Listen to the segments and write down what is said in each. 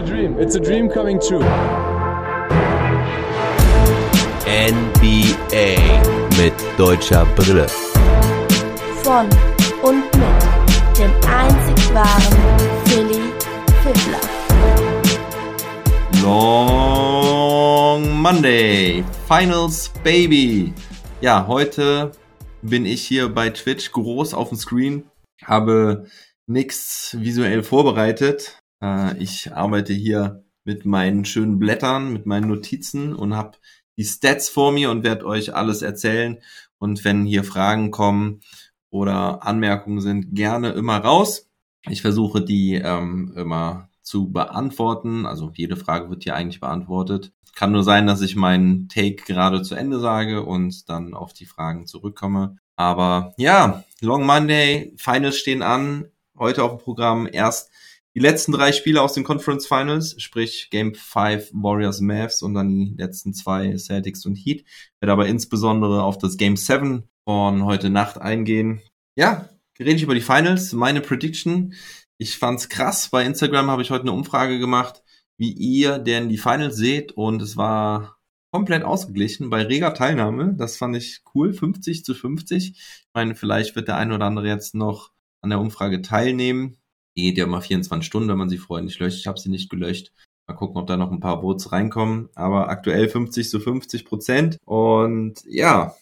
a dream. It's a dream coming true. NBA mit deutscher Brille. Von und mit dem einzig wahren Philly Fiddler. Long Monday, Finals Baby. Ja, heute bin ich hier bei Twitch groß auf dem Screen, habe nichts visuell vorbereitet. Äh, ich arbeite hier mit meinen schönen Blättern, mit meinen Notizen und habe die Stats vor mir und werde euch alles erzählen. Und wenn hier Fragen kommen oder Anmerkungen sind, gerne immer raus. Ich versuche die ähm, immer zu beantworten. Also jede Frage wird hier eigentlich beantwortet. Kann nur sein, dass ich meinen Take gerade zu Ende sage und dann auf die Fragen zurückkomme. Aber ja, Long Monday, Finals stehen an. Heute auf dem Programm erst die letzten drei Spiele aus den Conference Finals, sprich Game 5 Warriors Mavs und dann die letzten zwei Celtics und Heat. Werde aber insbesondere auf das Game 7 von heute Nacht eingehen. Ja, rede ich über die Finals. Meine Prediction. Ich fand's krass. Bei Instagram habe ich heute eine Umfrage gemacht, wie ihr denn die Finals seht und es war komplett ausgeglichen bei reger Teilnahme. Das fand ich cool. 50 zu 50. Ich meine, vielleicht wird der ein oder andere jetzt noch an der Umfrage teilnehmen. Geht ja immer 24 Stunden, wenn man sie vorher nicht löscht. Ich habe sie nicht gelöscht. Mal gucken, ob da noch ein paar Votes reinkommen. Aber aktuell 50 zu 50 Prozent. Und ja,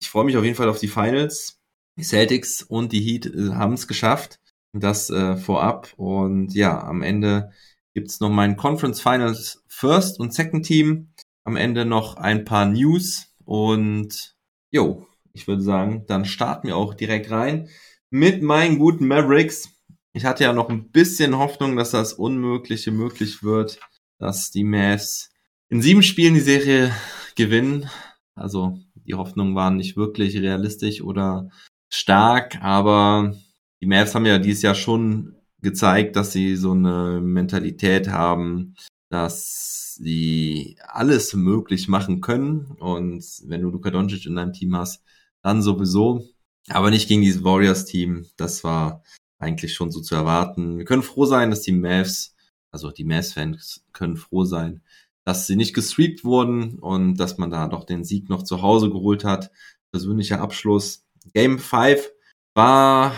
ich freue mich auf jeden Fall auf die Finals. Die Celtics und die Heat äh, haben es geschafft. Das äh, vorab. Und ja, am Ende gibt's noch mein Conference Finals First und Second Team. Am Ende noch ein paar News. Und jo, ich würde sagen, dann starten wir auch direkt rein mit meinen guten Mavericks. Ich hatte ja noch ein bisschen Hoffnung, dass das Unmögliche möglich wird, dass die Mavs in sieben Spielen die Serie gewinnen. Also die Hoffnungen waren nicht wirklich realistisch oder stark, aber die Mavs haben ja dieses Jahr schon gezeigt, dass sie so eine Mentalität haben, dass sie alles möglich machen können. Und wenn du Luka Doncic in deinem Team hast, dann sowieso. Aber nicht gegen dieses Warriors-Team. Das war eigentlich schon so zu erwarten. Wir können froh sein, dass die Mavs, also die Mavs-Fans können froh sein, dass sie nicht gestreamt wurden und dass man da doch den Sieg noch zu Hause geholt hat. Persönlicher Abschluss. Game 5 war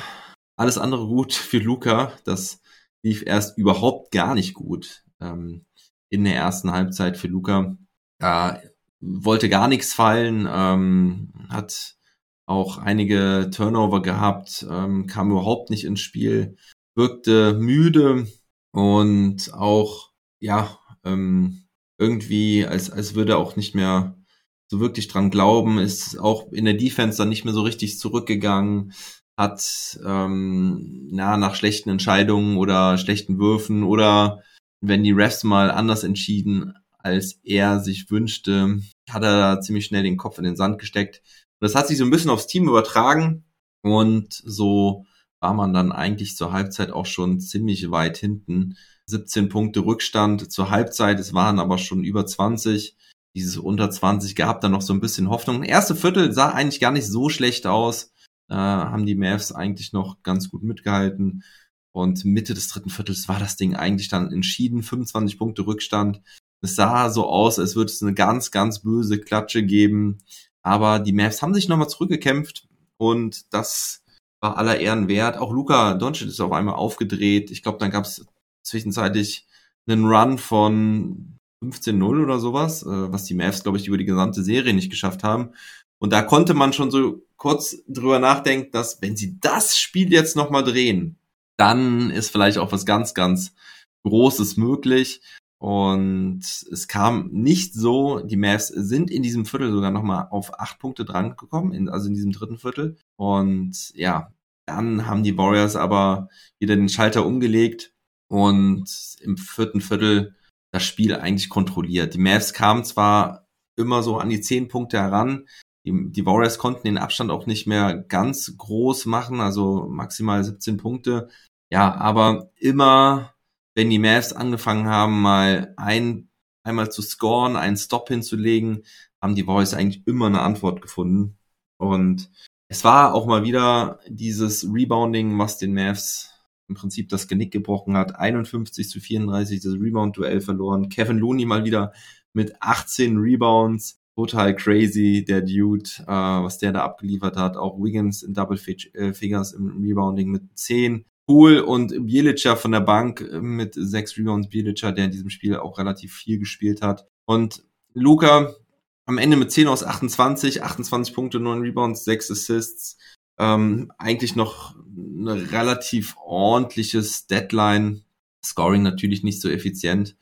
alles andere gut für Luca. Das lief erst überhaupt gar nicht gut ähm, in der ersten Halbzeit für Luca. Da wollte gar nichts fallen, ähm, hat auch einige Turnover gehabt, ähm, kam überhaupt nicht ins Spiel, wirkte müde und auch, ja, ähm, irgendwie, als, als würde er auch nicht mehr so wirklich dran glauben, ist auch in der Defense dann nicht mehr so richtig zurückgegangen, hat ähm, na, nach schlechten Entscheidungen oder schlechten Würfen oder wenn die Refs mal anders entschieden, als er sich wünschte, hat er ziemlich schnell den Kopf in den Sand gesteckt das hat sich so ein bisschen aufs Team übertragen und so war man dann eigentlich zur Halbzeit auch schon ziemlich weit hinten. 17 Punkte Rückstand zur Halbzeit, es waren aber schon über 20. Dieses unter 20 gab dann noch so ein bisschen Hoffnung. Erste Viertel sah eigentlich gar nicht so schlecht aus. Äh, haben die Mavs eigentlich noch ganz gut mitgehalten. Und Mitte des dritten Viertels war das Ding eigentlich dann entschieden. 25 Punkte Rückstand. Es sah so aus, als würde es eine ganz, ganz böse Klatsche geben. Aber die Mavs haben sich nochmal zurückgekämpft und das war aller Ehren wert. Auch Luca Doncic ist auf einmal aufgedreht. Ich glaube, dann gab es zwischenzeitlich einen Run von 15-0 oder sowas, äh, was die Mavs, glaube ich, über die gesamte Serie nicht geschafft haben. Und da konnte man schon so kurz drüber nachdenken, dass wenn sie das Spiel jetzt nochmal drehen, dann ist vielleicht auch was ganz, ganz Großes möglich. Und es kam nicht so, die Mavs sind in diesem Viertel sogar nochmal auf acht Punkte dran gekommen, in, also in diesem dritten Viertel. Und ja, dann haben die Warriors aber wieder den Schalter umgelegt und im vierten Viertel das Spiel eigentlich kontrolliert. Die Mavs kamen zwar immer so an die zehn Punkte heran, die, die Warriors konnten den Abstand auch nicht mehr ganz groß machen, also maximal 17 Punkte. Ja, aber immer wenn die Mavs angefangen haben, mal ein, einmal zu scoren, einen Stop hinzulegen, haben die Boys eigentlich immer eine Antwort gefunden. Und es war auch mal wieder dieses Rebounding, was den Mavs im Prinzip das Genick gebrochen hat. 51 zu 34 das Rebound-Duell verloren. Kevin Looney mal wieder mit 18 Rebounds. Total crazy, der Dude, äh, was der da abgeliefert hat. Auch Wiggins in Double äh, Figures im Rebounding mit 10. Pool und Bielica von der Bank mit sechs Rebounds. Bielica, der in diesem Spiel auch relativ viel gespielt hat. Und Luca am Ende mit 10 aus 28, 28 Punkte, 9 Rebounds, 6 Assists. Ähm, eigentlich noch ein relativ ordentliches Deadline. Scoring natürlich nicht so effizient.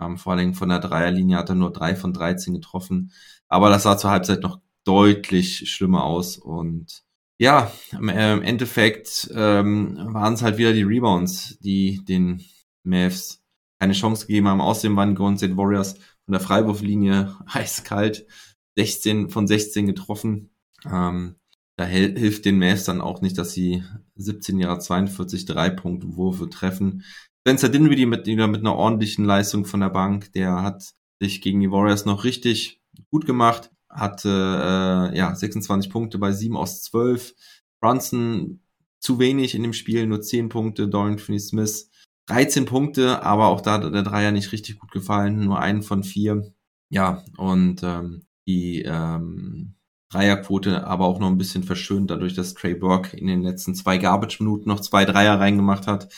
Ähm, vor allem von der Dreierlinie hat er nur 3 von 13 getroffen. Aber das sah zur Halbzeit noch deutlich schlimmer aus. Und ja, im, äh, Endeffekt ähm, waren es halt wieder die Rebounds, die den Mavs keine Chance gegeben haben. Außerdem waren die Golden State Warriors von der Freiwurflinie eiskalt. 16 von 16 getroffen. Ähm, da hilft den Mavs dann auch nicht, dass sie 17 Jahre 42 Drei-Punkt-Wurfe treffen. Spencer Dinwiddie mit, mit einer ordentlichen Leistung von der Bank, der hat sich gegen die Warriors noch richtig gut gemacht, hatte äh, ja 26 Punkte bei 7 aus 12. Brunson zu wenig in dem Spiel, nur 10 Punkte. Dorian Finney-Smith 13 Punkte, aber auch da hat der Dreier nicht richtig gut gefallen, nur einen von vier. Ja, und ähm, die ähm, Dreierquote aber auch noch ein bisschen verschönt, dadurch, dass Trey Burke in den letzten zwei Garbage-Minuten noch zwei Dreier reingemacht hat.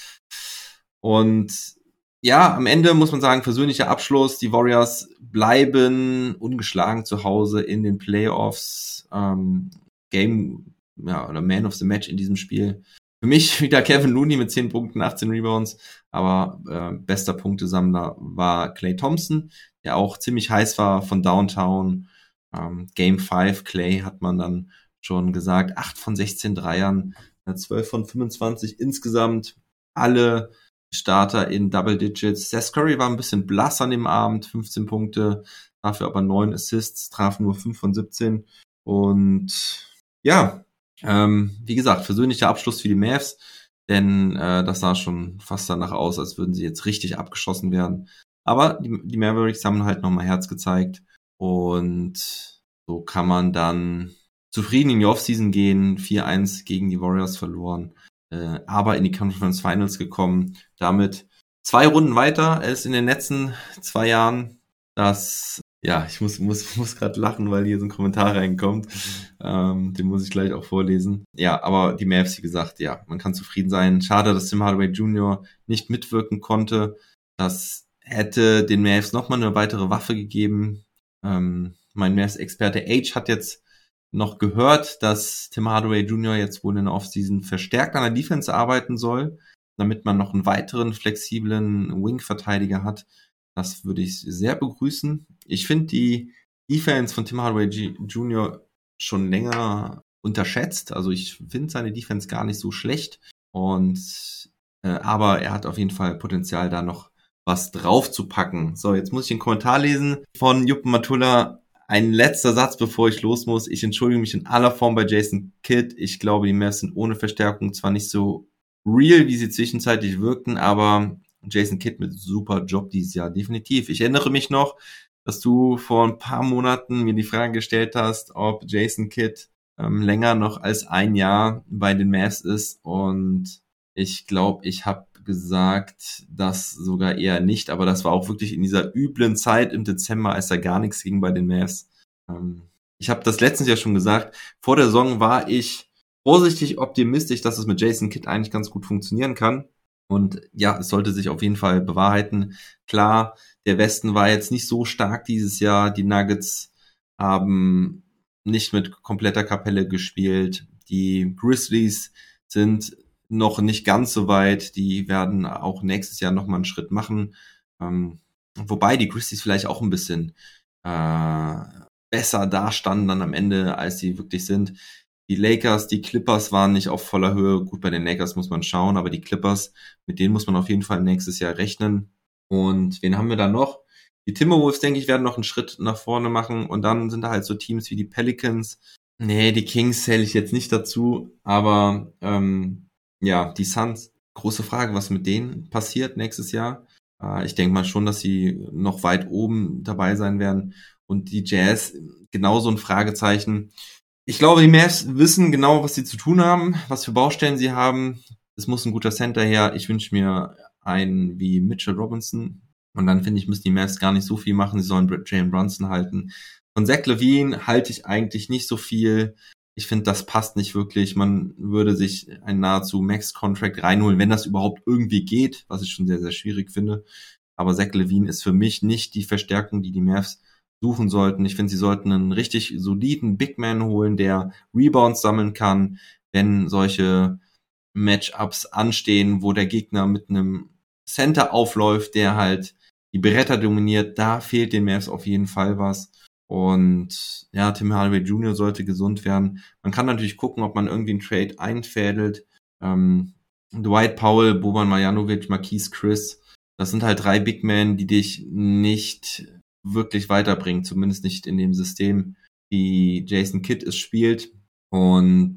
Und ja, am Ende muss man sagen, persönlicher Abschluss. Die Warriors bleiben ungeschlagen zu Hause in den Playoffs. Ähm, Game, ja, oder Man of the Match in diesem Spiel. Für mich wieder Kevin Looney mit 10 Punkten, 18 Rebounds, aber äh, bester Punktesammler war Clay Thompson, der auch ziemlich heiß war von Downtown. Ähm, Game 5, Clay hat man dann schon gesagt, 8 von 16 Dreiern, 12 von 25 insgesamt, alle Starter in Double Digits. Seth Curry war ein bisschen blass an dem Abend, 15 Punkte, dafür aber 9 Assists, traf nur 5 von 17 und ja, ähm, wie gesagt, persönlicher Abschluss für die Mavs, denn äh, das sah schon fast danach aus, als würden sie jetzt richtig abgeschossen werden. Aber die, die Mavericks haben halt nochmal Herz gezeigt und so kann man dann zufrieden in die Offseason gehen, 4-1 gegen die Warriors verloren, äh, aber in die Conference Finals gekommen, damit zwei Runden weiter als in den letzten zwei Jahren. Das ja, ich muss, muss, muss gerade lachen, weil hier so ein Kommentar reinkommt. Ähm, den muss ich gleich auch vorlesen. Ja, aber die Mavs, wie gesagt, ja, man kann zufrieden sein. Schade, dass Tim Hardaway Jr. nicht mitwirken konnte. Das hätte den Mavs nochmal eine weitere Waffe gegeben. Ähm, mein Mavs-Experte H hat jetzt noch gehört, dass Tim Hardaway Jr. jetzt wohl in der Offseason verstärkt an der Defense arbeiten soll, damit man noch einen weiteren flexiblen Wing-Verteidiger hat. Das würde ich sehr begrüßen. Ich finde die Defense von Tim Hardaway Jr. schon länger unterschätzt. Also ich finde seine Defense gar nicht so schlecht. Und äh, aber er hat auf jeden Fall Potenzial, da noch was drauf zu packen. So, jetzt muss ich den Kommentar lesen von Jupp Matula. Ein letzter Satz, bevor ich los muss. Ich entschuldige mich in aller Form bei Jason Kidd. Ich glaube, die Mavs sind ohne Verstärkung zwar nicht so real, wie sie zwischenzeitlich wirkten, aber Jason Kidd mit super Job dieses Jahr, definitiv. Ich erinnere mich noch, dass du vor ein paar Monaten mir die Frage gestellt hast, ob Jason Kidd ähm, länger noch als ein Jahr bei den Mavs ist und ich glaube, ich habe gesagt, das sogar eher nicht, aber das war auch wirklich in dieser üblen Zeit im Dezember, als da gar nichts ging bei den Mavs. Ähm, ich habe das letztens ja schon gesagt, vor der Saison war ich vorsichtig optimistisch, dass es mit Jason Kidd eigentlich ganz gut funktionieren kann. Und ja, es sollte sich auf jeden Fall bewahrheiten. Klar, der Westen war jetzt nicht so stark dieses Jahr. Die Nuggets haben nicht mit kompletter Kapelle gespielt. Die Grizzlies sind noch nicht ganz so weit. Die werden auch nächstes Jahr noch mal einen Schritt machen. Ähm, wobei die Grizzlies vielleicht auch ein bisschen äh, besser dastanden dann am Ende, als sie wirklich sind. Die Lakers, die Clippers waren nicht auf voller Höhe. Gut, bei den Lakers muss man schauen, aber die Clippers, mit denen muss man auf jeden Fall nächstes Jahr rechnen. Und wen haben wir da noch? Die Timberwolves, denke ich, werden noch einen Schritt nach vorne machen. Und dann sind da halt so Teams wie die Pelicans. Nee, die Kings zähle ich jetzt nicht dazu. Aber ähm, ja, die Suns, große Frage, was mit denen passiert nächstes Jahr. Äh, ich denke mal schon, dass sie noch weit oben dabei sein werden. Und die Jazz, genauso ein Fragezeichen. Ich glaube, die Mavs wissen genau, was sie zu tun haben, was für Baustellen sie haben. es muss ein guter Center her. Ich wünsche mir einen wie Mitchell Robinson. Und dann finde ich, müssen die Mavs gar nicht so viel machen. Sie sollen Jalen Brunson halten. Von Zach Levine halte ich eigentlich nicht so viel. Ich finde, das passt nicht wirklich. Man würde sich einen nahezu Max-Contract reinholen, wenn das überhaupt irgendwie geht, was ich schon sehr, sehr schwierig finde. Aber Zach Levine ist für mich nicht die Verstärkung, die die Mavs suchen sollten. Ich finde, sie sollten einen richtig soliden Big Man holen, der Rebounds sammeln kann, wenn solche Matchups anstehen, wo der Gegner mit einem Center aufläuft, der halt die Bretter dominiert. Da fehlt den Mavs auf jeden Fall was. Und ja, Tim Hardaway Jr. sollte gesund werden. Man kann natürlich gucken, ob man irgendwie einen Trade einfädelt. Ähm, Dwight Powell, Boban Marjanovic, Marquise Chris, das sind halt drei Big Men, die dich nicht wirklich weiterbringen, zumindest nicht in dem System, wie Jason Kidd es spielt. Und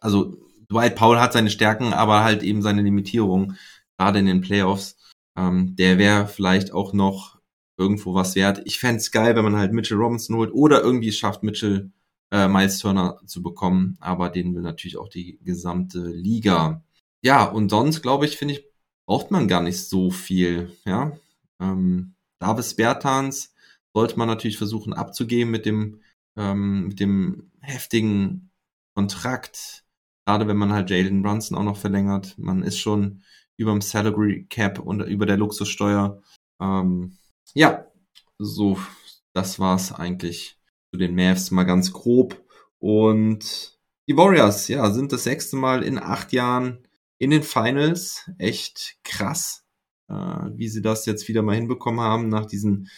also Dwight Powell hat seine Stärken, aber halt eben seine Limitierung, gerade in den Playoffs. Ähm, der wäre vielleicht auch noch irgendwo was wert. Ich fände geil, wenn man halt Mitchell Robinson holt oder irgendwie es schafft, Mitchell äh, Miles Turner zu bekommen, aber den will natürlich auch die gesamte Liga. Ja, und sonst, glaube ich, finde ich, braucht man gar nicht so viel. Ja, ähm, Davis Bertans sollte man natürlich versuchen abzugeben mit dem, ähm, mit dem heftigen Kontrakt. Gerade wenn man halt Jalen Brunson auch noch verlängert. Man ist schon über dem Salary Cap und über der Luxussteuer. Ähm, ja, so, das war's eigentlich zu den Mavs mal ganz grob. Und die Warriors, ja, sind das sechste Mal in acht Jahren in den Finals. Echt krass, äh, wie sie das jetzt wieder mal hinbekommen haben nach diesen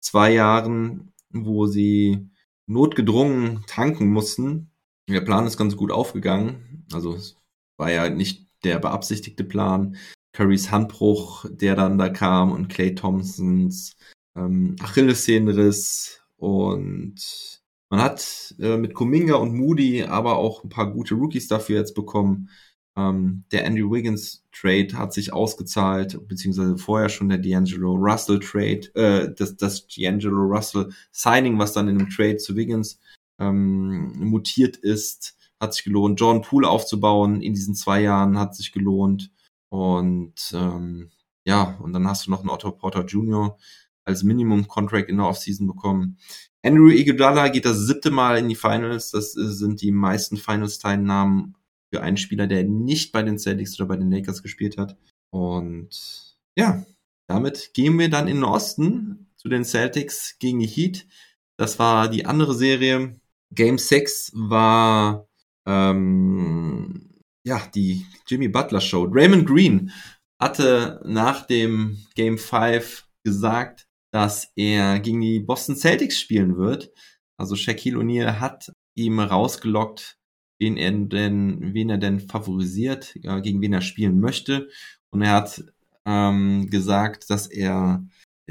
zwei Jahren, wo sie notgedrungen tanken mussten. Der Plan ist ganz gut aufgegangen. Also es war ja nicht der beabsichtigte Plan. Currys Handbruch, der dann da kam und Clay Thompsons ähm, Achillessehnenriss und man hat äh, mit Kuminga und Moody aber auch ein paar gute Rookies dafür jetzt bekommen. Ähm, der Andrew Wiggins Trade hat sich ausgezahlt, beziehungsweise vorher schon der D'Angelo Russell Trade, äh, das, das D'Angelo Russell Signing, was dann in einem Trade zu Wiggins ähm, mutiert ist, hat sich gelohnt. John Poole aufzubauen in diesen zwei Jahren hat sich gelohnt. Und ähm, ja, und dann hast du noch einen Otto Porter Jr. als Minimum-Contract in der Offseason bekommen. Andrew Iguodala geht das siebte Mal in die Finals. Das sind die meisten Finals-Teilnahmen für einen Spieler, der nicht bei den Celtics oder bei den Lakers gespielt hat. Und ja, damit gehen wir dann in den Osten zu den Celtics gegen die Heat. Das war die andere Serie. Game 6 war ähm, ja die Jimmy Butler Show. Raymond Green hatte nach dem Game 5 gesagt, dass er gegen die Boston Celtics spielen wird. Also Shaquille O'Neal hat ihm rausgelockt, wen er denn, wen er denn favorisiert, gegen wen er spielen möchte. Und er hat ähm, gesagt, dass er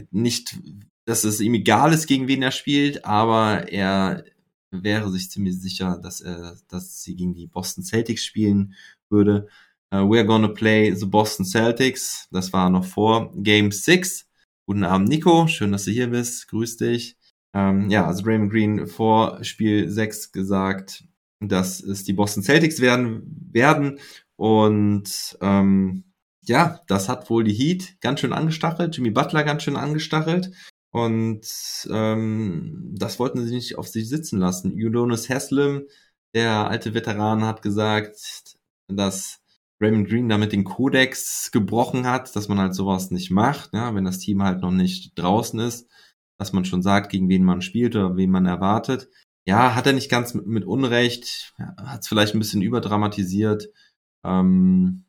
nicht, dass es ihm egal ist, gegen wen er spielt, aber er wäre sich ziemlich sicher, dass er, dass sie gegen die Boston Celtics spielen würde. Uh, we're gonna play the Boston Celtics. Das war noch vor Game 6. Guten Abend, Nico. Schön, dass du hier bist. Grüß dich. Ähm, ja, also Raymond Green vor Spiel 6 gesagt, dass es die Boston Celtics werden werden. Und ähm, ja, das hat wohl die Heat ganz schön angestachelt, Jimmy Butler ganz schön angestachelt. Und ähm, das wollten sie nicht auf sich sitzen lassen. Udonis Haslam, der alte Veteran, hat gesagt, dass Raymond Green damit den Kodex gebrochen hat, dass man halt sowas nicht macht, ja, wenn das Team halt noch nicht draußen ist, dass man schon sagt, gegen wen man spielt oder wen man erwartet ja, hat er nicht ganz mit, mit Unrecht, hat es vielleicht ein bisschen überdramatisiert. Ähm,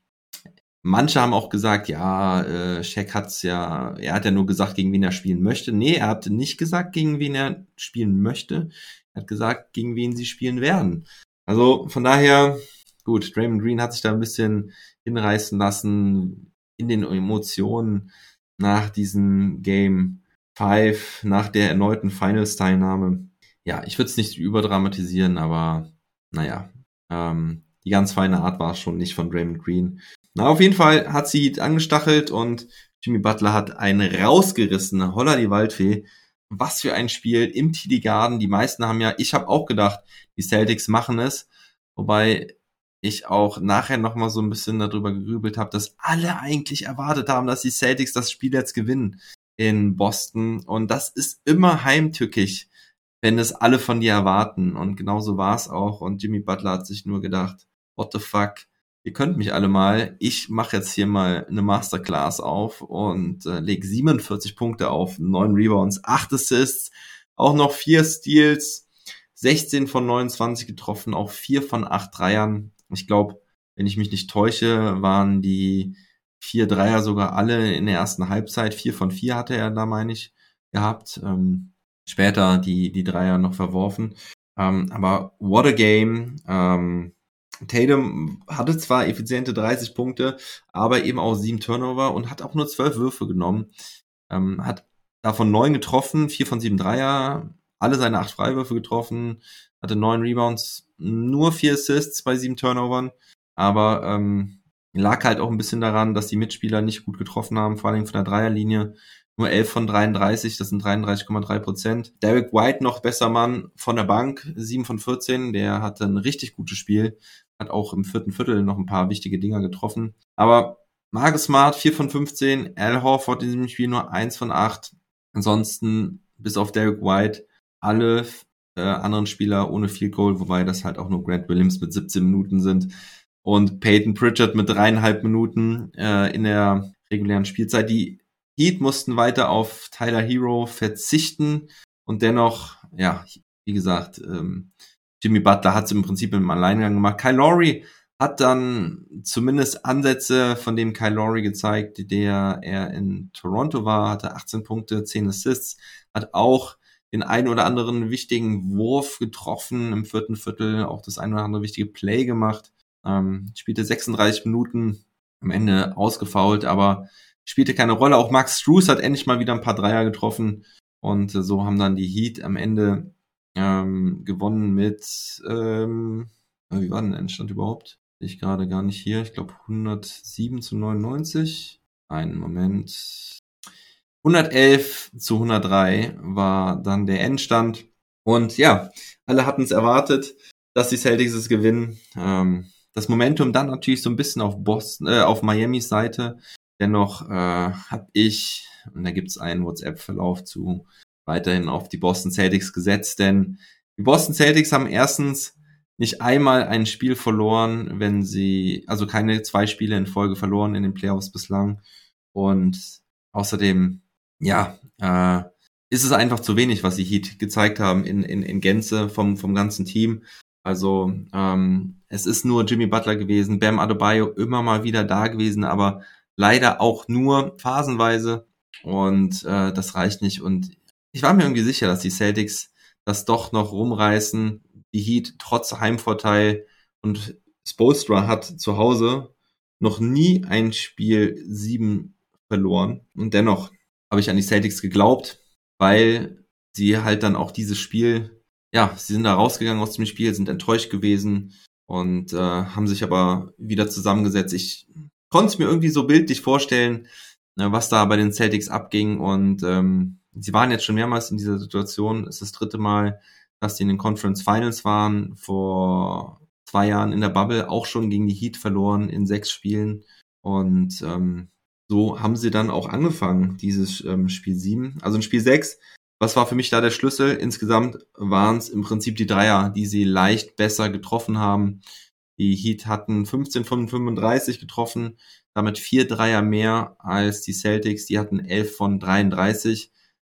manche haben auch gesagt, ja, äh, Shaq hat's ja, er hat ja nur gesagt, gegen wen er spielen möchte. Nee, er hat nicht gesagt, gegen wen er spielen möchte. Er hat gesagt, gegen wen sie spielen werden. Also von daher, gut, Draymond Green hat sich da ein bisschen hinreißen lassen in den Emotionen nach diesem Game 5, nach der erneuten Finals-Teilnahme ja, ich würde es nicht überdramatisieren, aber naja, ähm, die ganz feine Art war es schon nicht von Draymond Green. Na, auf jeden Fall hat sie angestachelt und Jimmy Butler hat einen rausgerissen. Holla die Waldfee. Was für ein Spiel im TD Garden. Die meisten haben ja, ich habe auch gedacht, die Celtics machen es. Wobei ich auch nachher nochmal so ein bisschen darüber gegrübelt habe, dass alle eigentlich erwartet haben, dass die Celtics das Spiel jetzt gewinnen in Boston. Und das ist immer heimtückisch, wenn es alle von dir erwarten. Und genauso war es auch. Und Jimmy Butler hat sich nur gedacht, what the fuck, ihr könnt mich alle mal. Ich mache jetzt hier mal eine Masterclass auf und äh, lege 47 Punkte auf, 9 Rebounds, 8 Assists, auch noch 4 Steals, 16 von 29 getroffen, auch 4 von 8 Dreiern. Ich glaube, wenn ich mich nicht täusche, waren die vier Dreier sogar alle in der ersten Halbzeit. Vier von vier hatte er da, meine ich, gehabt. Ähm, später die, die Dreier noch verworfen. Ähm, aber what a game. Ähm, Tatum hatte zwar effiziente 30 Punkte, aber eben auch sieben Turnover und hat auch nur zwölf Würfe genommen. Ähm, hat davon neun getroffen, vier von sieben Dreier, alle seine acht Freiwürfe getroffen, hatte neun Rebounds, nur vier Assists bei sieben Turnovern, aber ähm, lag halt auch ein bisschen daran, dass die Mitspieler nicht gut getroffen haben, vor allem von der Dreierlinie. Nur 11 von 33, das sind 33,3 Prozent. Derek White noch besser Mann von der Bank, 7 von 14, der hatte ein richtig gutes Spiel, hat auch im vierten Viertel noch ein paar wichtige Dinger getroffen. Aber Marcus Smart 4 von 15, Al Horford in diesem Spiel nur 1 von 8. Ansonsten, bis auf Derek White, alle äh, anderen Spieler ohne Field Goal, wobei das halt auch nur Grant Williams mit 17 Minuten sind und Peyton Pritchard mit dreieinhalb Minuten äh, in der regulären Spielzeit. Die Heat mussten weiter auf Tyler Hero verzichten und dennoch, ja, wie gesagt, ähm, Jimmy Butler hat es im Prinzip im Alleingang gemacht. Kyle Lowry hat dann zumindest Ansätze von dem Kyle Lowry gezeigt, der er in Toronto war, hatte 18 Punkte, 10 Assists, hat auch den einen oder anderen wichtigen Wurf getroffen im vierten Viertel, auch das ein oder andere wichtige Play gemacht. Ähm, spielte 36 Minuten, am Ende ausgefault, aber spielte keine Rolle. Auch Max Struess hat endlich mal wieder ein paar Dreier getroffen und so haben dann die Heat am Ende ähm, gewonnen mit, ähm, wie war denn der Endstand überhaupt? Ich gerade gar nicht hier. Ich glaube 107 zu 99. Einen Moment. 111 zu 103 war dann der Endstand. Und ja, alle hatten es erwartet, dass die Celtics es gewinnen. Ähm, das Momentum dann natürlich so ein bisschen auf Boston, äh, auf Miamis Seite. Dennoch äh, habe ich, und da gibt's einen WhatsApp-Verlauf zu, weiterhin auf die Boston Celtics gesetzt, denn die Boston Celtics haben erstens nicht einmal ein Spiel verloren, wenn sie, also keine zwei Spiele in Folge verloren in den Playoffs bislang. Und außerdem, ja, äh, ist es einfach zu wenig, was die Heat gezeigt haben in, in, in Gänze vom, vom ganzen Team. Also ähm, es ist nur Jimmy Butler gewesen, Bam Adebayo immer mal wieder da gewesen, aber leider auch nur phasenweise und äh, das reicht nicht. Und ich war mir irgendwie sicher, dass die Celtics das doch noch rumreißen. Die Heat trotz Heimvorteil und Spolstra hat zu Hause noch nie ein Spiel sieben verloren und dennoch habe ich an die Celtics geglaubt, weil sie halt dann auch dieses Spiel ja, sie sind da rausgegangen aus dem Spiel, sind enttäuscht gewesen und äh, haben sich aber wieder zusammengesetzt. Ich konnte es mir irgendwie so bildlich vorstellen, äh, was da bei den Celtics abging und ähm, sie waren jetzt schon mehrmals in dieser Situation. Es ist das dritte Mal, dass sie in den Conference Finals waren. Vor zwei Jahren in der Bubble auch schon gegen die Heat verloren in sechs Spielen und ähm, so haben sie dann auch angefangen, dieses ähm, Spiel sieben. Also in Spiel sechs was war für mich da der Schlüssel? Insgesamt waren es im Prinzip die Dreier, die sie leicht besser getroffen haben. Die Heat hatten 15 von 35 getroffen, damit vier Dreier mehr als die Celtics. Die hatten 11 von 33,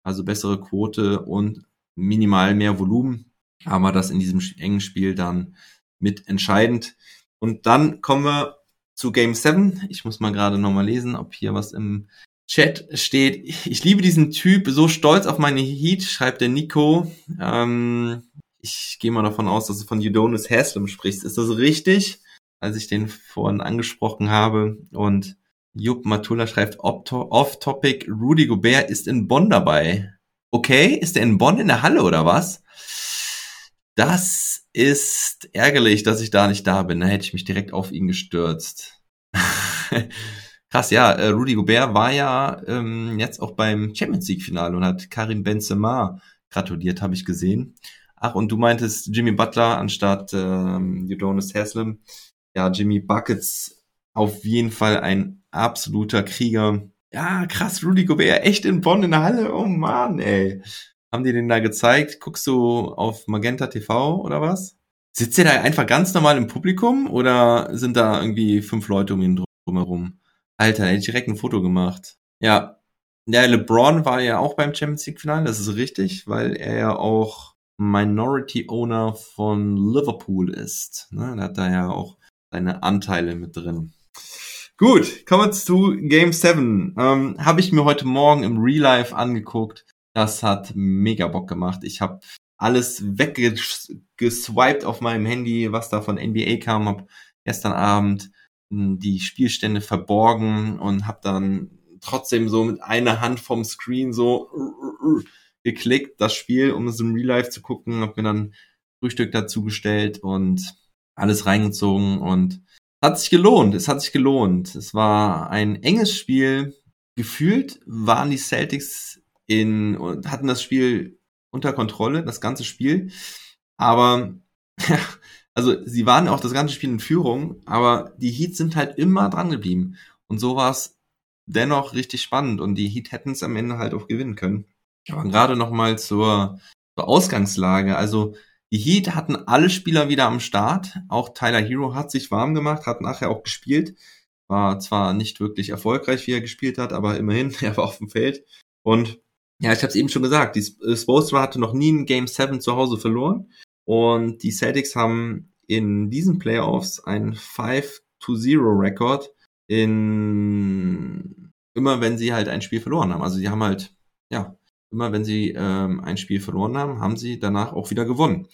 also bessere Quote und minimal mehr Volumen. Aber das in diesem engen Spiel dann mit entscheidend. Und dann kommen wir zu Game 7. Ich muss mal gerade nochmal lesen, ob hier was im Chat steht, ich liebe diesen Typ, so stolz auf meine Heat, schreibt der Nico. Ähm, ich gehe mal davon aus, dass du von Udonis Haslam sprichst. Ist das richtig? Als ich den vorhin angesprochen habe. Und Jupp Matula schreibt off-topic, Rudy Gobert ist in Bonn dabei. Okay, ist er in Bonn in der Halle oder was? Das ist ärgerlich, dass ich da nicht da bin. Da hätte ich mich direkt auf ihn gestürzt. Krass, ja, äh, Rudy Gobert war ja ähm, jetzt auch beim Champions League-Finale und hat Karim Benzema gratuliert, habe ich gesehen. Ach, und du meintest Jimmy Butler anstatt ähm, Udonis Haslam. ja, Jimmy Buckets auf jeden Fall ein absoluter Krieger. Ja, krass, Rudy Gobert, echt in Bonn in der Halle. Oh Mann, ey. Haben die den da gezeigt? Guckst du auf Magenta TV oder was? Sitzt ihr da einfach ganz normal im Publikum oder sind da irgendwie fünf Leute um ihn drumherum? Alter, hätte ich direkt ein Foto gemacht. Ja. Der LeBron war ja auch beim Champions League Finale, das ist richtig, weil er ja auch Minority Owner von Liverpool ist. Ne? Da hat er ja auch seine Anteile mit drin. Gut, kommen wir zu Game 7. Ähm, habe ich mir heute Morgen im Real Life angeguckt. Das hat mega Bock gemacht. Ich habe alles weggeswiped auf meinem Handy, was da von NBA kam. Hab gestern Abend hm, die Spielstände verborgen und habe dann trotzdem so mit einer Hand vom Screen so geklickt, das Spiel, um es im Real Life zu gucken. Hab mir dann Frühstück dazu gestellt und alles reingezogen und hat sich gelohnt. Es hat sich gelohnt. Es war ein enges Spiel. Gefühlt waren die Celtics in und hatten das Spiel unter Kontrolle, das ganze Spiel. Aber also sie waren auch das ganze Spiel in Führung, aber die Heats sind halt immer dran geblieben. Und so war es dennoch richtig spannend und die Heat hätten es am Ende halt auch gewinnen können. Aber gerade nochmal zur, zur Ausgangslage. Also Heat hatten alle Spieler wieder am Start. Auch Tyler Hero hat sich warm gemacht, hat nachher auch gespielt. War zwar nicht wirklich erfolgreich, wie er gespielt hat, aber immerhin, er war auf dem Feld. Und ja, ich habe es eben schon gesagt, die äh, Spolstra hatte noch nie ein Game 7 zu Hause verloren. Und die Celtics haben in diesen Playoffs ein 5-0-Rekord in immer wenn sie halt ein Spiel verloren haben. Also die haben halt, ja, immer wenn sie ähm, ein Spiel verloren haben, haben sie danach auch wieder gewonnen.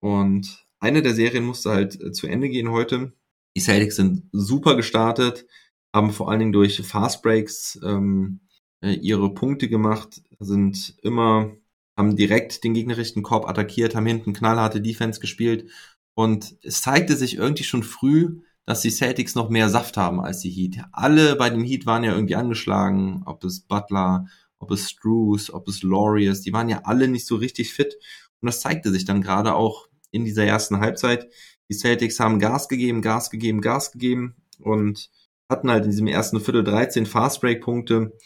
Und eine der Serien musste halt äh, zu Ende gehen heute. Die Celtics sind super gestartet, haben vor allen Dingen durch Fast Breaks ähm, äh, ihre Punkte gemacht, sind immer, haben direkt den gegnerischen Korb attackiert, haben hinten knallharte Defense gespielt. Und es zeigte sich irgendwie schon früh, dass die Celtics noch mehr Saft haben als die Heat. Alle bei dem Heat waren ja irgendwie angeschlagen, ob es Butler, ob es Struce, ob es Laureus, die waren ja alle nicht so richtig fit. Und das zeigte sich dann gerade auch in dieser ersten Halbzeit. Die Celtics haben Gas gegeben, Gas gegeben, Gas gegeben und hatten halt in diesem ersten Viertel 13 Fastbreak-Punkte.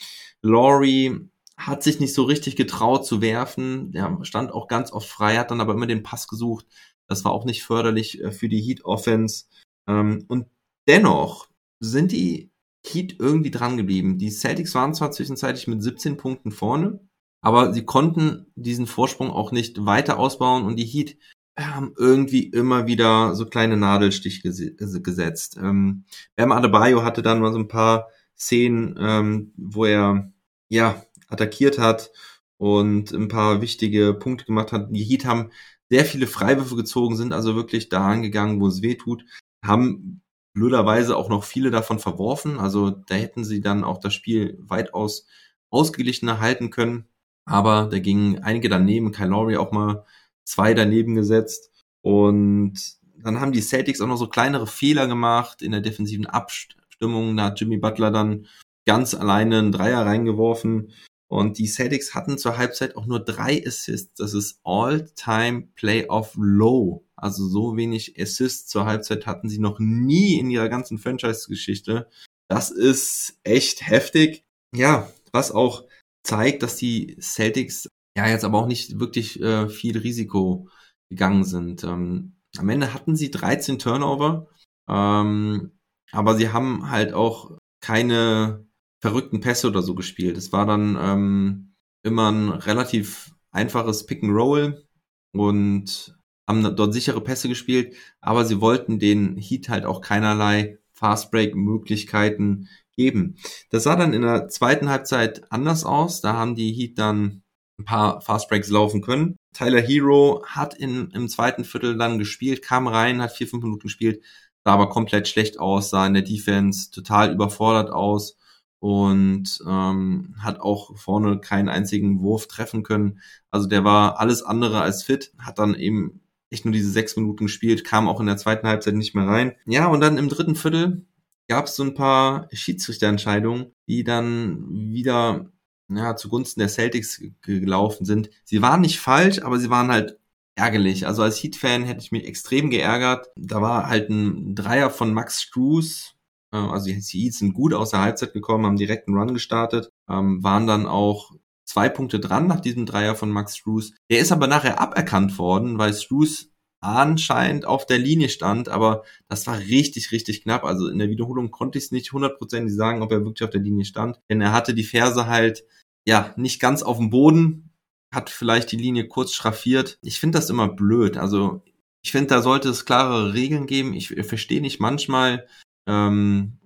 Laurie hat sich nicht so richtig getraut zu werfen. Der stand auch ganz oft frei, hat dann aber immer den Pass gesucht. Das war auch nicht förderlich äh, für die Heat Offense. Ähm, und dennoch sind die Heat irgendwie dran geblieben. Die Celtics waren zwar zwischenzeitlich mit 17 Punkten vorne, aber sie konnten diesen Vorsprung auch nicht weiter ausbauen und die Heat haben irgendwie immer wieder so kleine Nadelstich gesetzt. Ähm, Bam Adebayo hatte dann mal so ein paar Szenen, ähm, wo er ja attackiert hat und ein paar wichtige Punkte gemacht hat. Die Heat haben sehr viele Freiwürfe gezogen, sind also wirklich da angegangen, wo es weh tut, haben blöderweise auch noch viele davon verworfen. Also da hätten sie dann auch das Spiel weitaus ausgeglichener halten können. Aber da gingen einige daneben, Kyle Lowry auch mal zwei daneben gesetzt. Und dann haben die Celtics auch noch so kleinere Fehler gemacht in der defensiven Abstimmung. Da hat Jimmy Butler dann ganz alleine einen Dreier reingeworfen. Und die Celtics hatten zur Halbzeit auch nur drei Assists. Das ist All-Time Playoff Low. Also so wenig Assists zur Halbzeit hatten sie noch nie in ihrer ganzen Franchise-Geschichte. Das ist echt heftig. Ja, was auch zeigt, dass die Celtics ja jetzt aber auch nicht wirklich äh, viel Risiko gegangen sind. Ähm, am Ende hatten sie 13 Turnover, ähm, aber sie haben halt auch keine verrückten Pässe oder so gespielt. Es war dann ähm, immer ein relativ einfaches Pick and Roll und haben dort sichere Pässe gespielt, aber sie wollten den Heat halt auch keinerlei Fastbreak-Möglichkeiten geben. Das sah dann in der zweiten Halbzeit anders aus. Da haben die Heat dann ein paar Fastbreaks laufen können. Tyler Hero hat in, im zweiten Viertel dann gespielt, kam rein, hat vier, fünf Minuten gespielt, sah aber komplett schlecht aus, sah in der Defense total überfordert aus und ähm, hat auch vorne keinen einzigen Wurf treffen können. Also der war alles andere als fit, hat dann eben echt nur diese sechs Minuten gespielt, kam auch in der zweiten Halbzeit nicht mehr rein. Ja, und dann im dritten Viertel gab es so ein paar Schiedsrichterentscheidungen, die dann wieder ja, zugunsten der Celtics gelaufen sind. Sie waren nicht falsch, aber sie waren halt ärgerlich. Also als Heat-Fan hätte ich mich extrem geärgert. Da war halt ein Dreier von Max Struess. Äh, also die Heats sind gut aus der Halbzeit gekommen, haben direkt einen Run gestartet, ähm, waren dann auch zwei Punkte dran nach diesem Dreier von Max Struess. Der ist aber nachher aberkannt worden, weil Struess anscheinend auf der Linie stand, aber das war richtig, richtig knapp. Also in der Wiederholung konnte ich es nicht hundertprozentig sagen, ob er wirklich auf der Linie stand, denn er hatte die Ferse halt ja nicht ganz auf dem Boden, hat vielleicht die Linie kurz schraffiert. Ich finde das immer blöd. Also ich finde, da sollte es klarere Regeln geben. Ich verstehe nicht manchmal, ähm,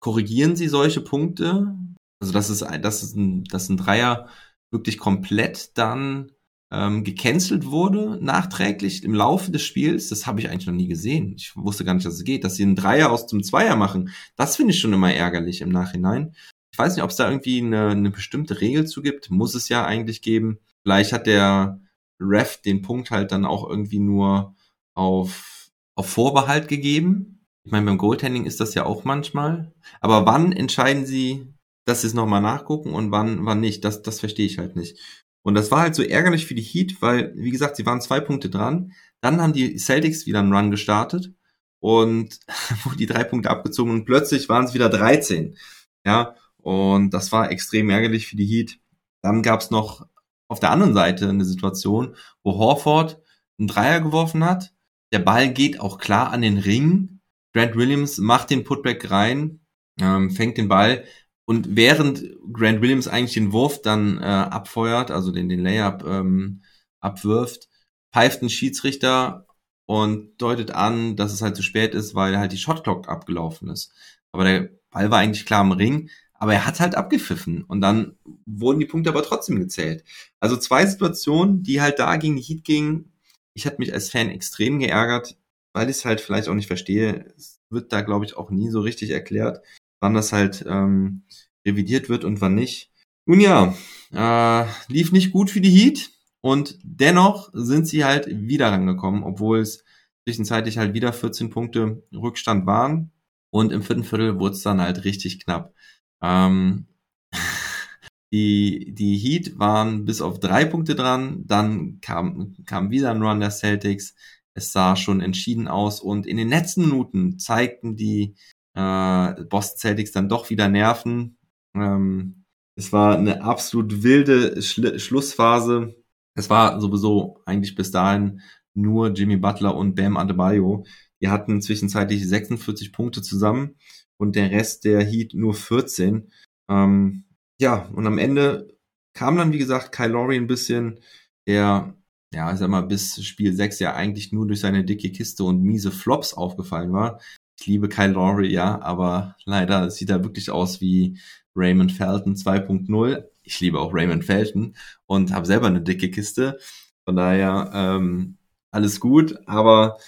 korrigieren sie solche Punkte? Also das ist, das ist ein, das ein Dreier wirklich komplett dann ähm, gecancelt wurde, nachträglich im Laufe des Spiels. Das habe ich eigentlich noch nie gesehen. Ich wusste gar nicht, dass es geht. Dass sie einen Dreier aus dem Zweier machen, das finde ich schon immer ärgerlich im Nachhinein. Ich weiß nicht, ob es da irgendwie eine, eine bestimmte Regel zu gibt. Muss es ja eigentlich geben. Vielleicht hat der Ref den Punkt halt dann auch irgendwie nur auf, auf Vorbehalt gegeben. Ich meine, beim Goaltending ist das ja auch manchmal. Aber wann entscheiden sie, dass sie es nochmal nachgucken und wann, wann nicht? Das, das verstehe ich halt nicht. Und das war halt so ärgerlich für die Heat, weil, wie gesagt, sie waren zwei Punkte dran. Dann haben die Celtics wieder einen Run gestartet und die drei Punkte abgezogen und plötzlich waren es wieder 13. Ja, und das war extrem ärgerlich für die Heat. Dann gab es noch auf der anderen Seite eine Situation, wo Horford einen Dreier geworfen hat. Der Ball geht auch klar an den Ring. Grant Williams macht den Putback rein, ähm, fängt den Ball, und während Grant Williams eigentlich den Wurf dann äh, abfeuert, also den, den Layup ähm, abwirft, pfeift ein Schiedsrichter und deutet an, dass es halt zu spät ist, weil halt die Shotclock abgelaufen ist. Aber der Ball war eigentlich klar im Ring, aber er hat halt abgepfiffen und dann wurden die Punkte aber trotzdem gezählt. Also zwei Situationen, die halt da gegen die Heat gingen. Ich hatte mich als Fan extrem geärgert, weil ich es halt vielleicht auch nicht verstehe. Es wird da, glaube ich, auch nie so richtig erklärt wann das halt ähm, revidiert wird und wann nicht. Nun ja, äh, lief nicht gut für die Heat und dennoch sind sie halt wieder rangekommen, obwohl es zwischenzeitlich halt wieder 14 Punkte Rückstand waren und im vierten Viertel wurde es dann halt richtig knapp. Ähm, die, die Heat waren bis auf drei Punkte dran, dann kam, kam wieder ein Run der Celtics. Es sah schon entschieden aus und in den letzten Minuten zeigten die äh, Boston Celtics dann doch wieder nerven. Ähm, es war eine absolut wilde Schli Schlussphase. Es war sowieso eigentlich bis dahin nur Jimmy Butler und Bam Adebayo. Die hatten zwischenzeitlich 46 Punkte zusammen und der Rest der Heat nur 14. Ähm, ja, und am Ende kam dann, wie gesagt, Kyle Lowry ein bisschen, der, ja, ich sag mal, bis Spiel 6 ja eigentlich nur durch seine dicke Kiste und miese Flops aufgefallen war. Ich liebe Kyle Lowry, ja, aber leider sieht er wirklich aus wie Raymond Felton 2.0. Ich liebe auch Raymond Felton und habe selber eine dicke Kiste. Von daher ähm, alles gut, aber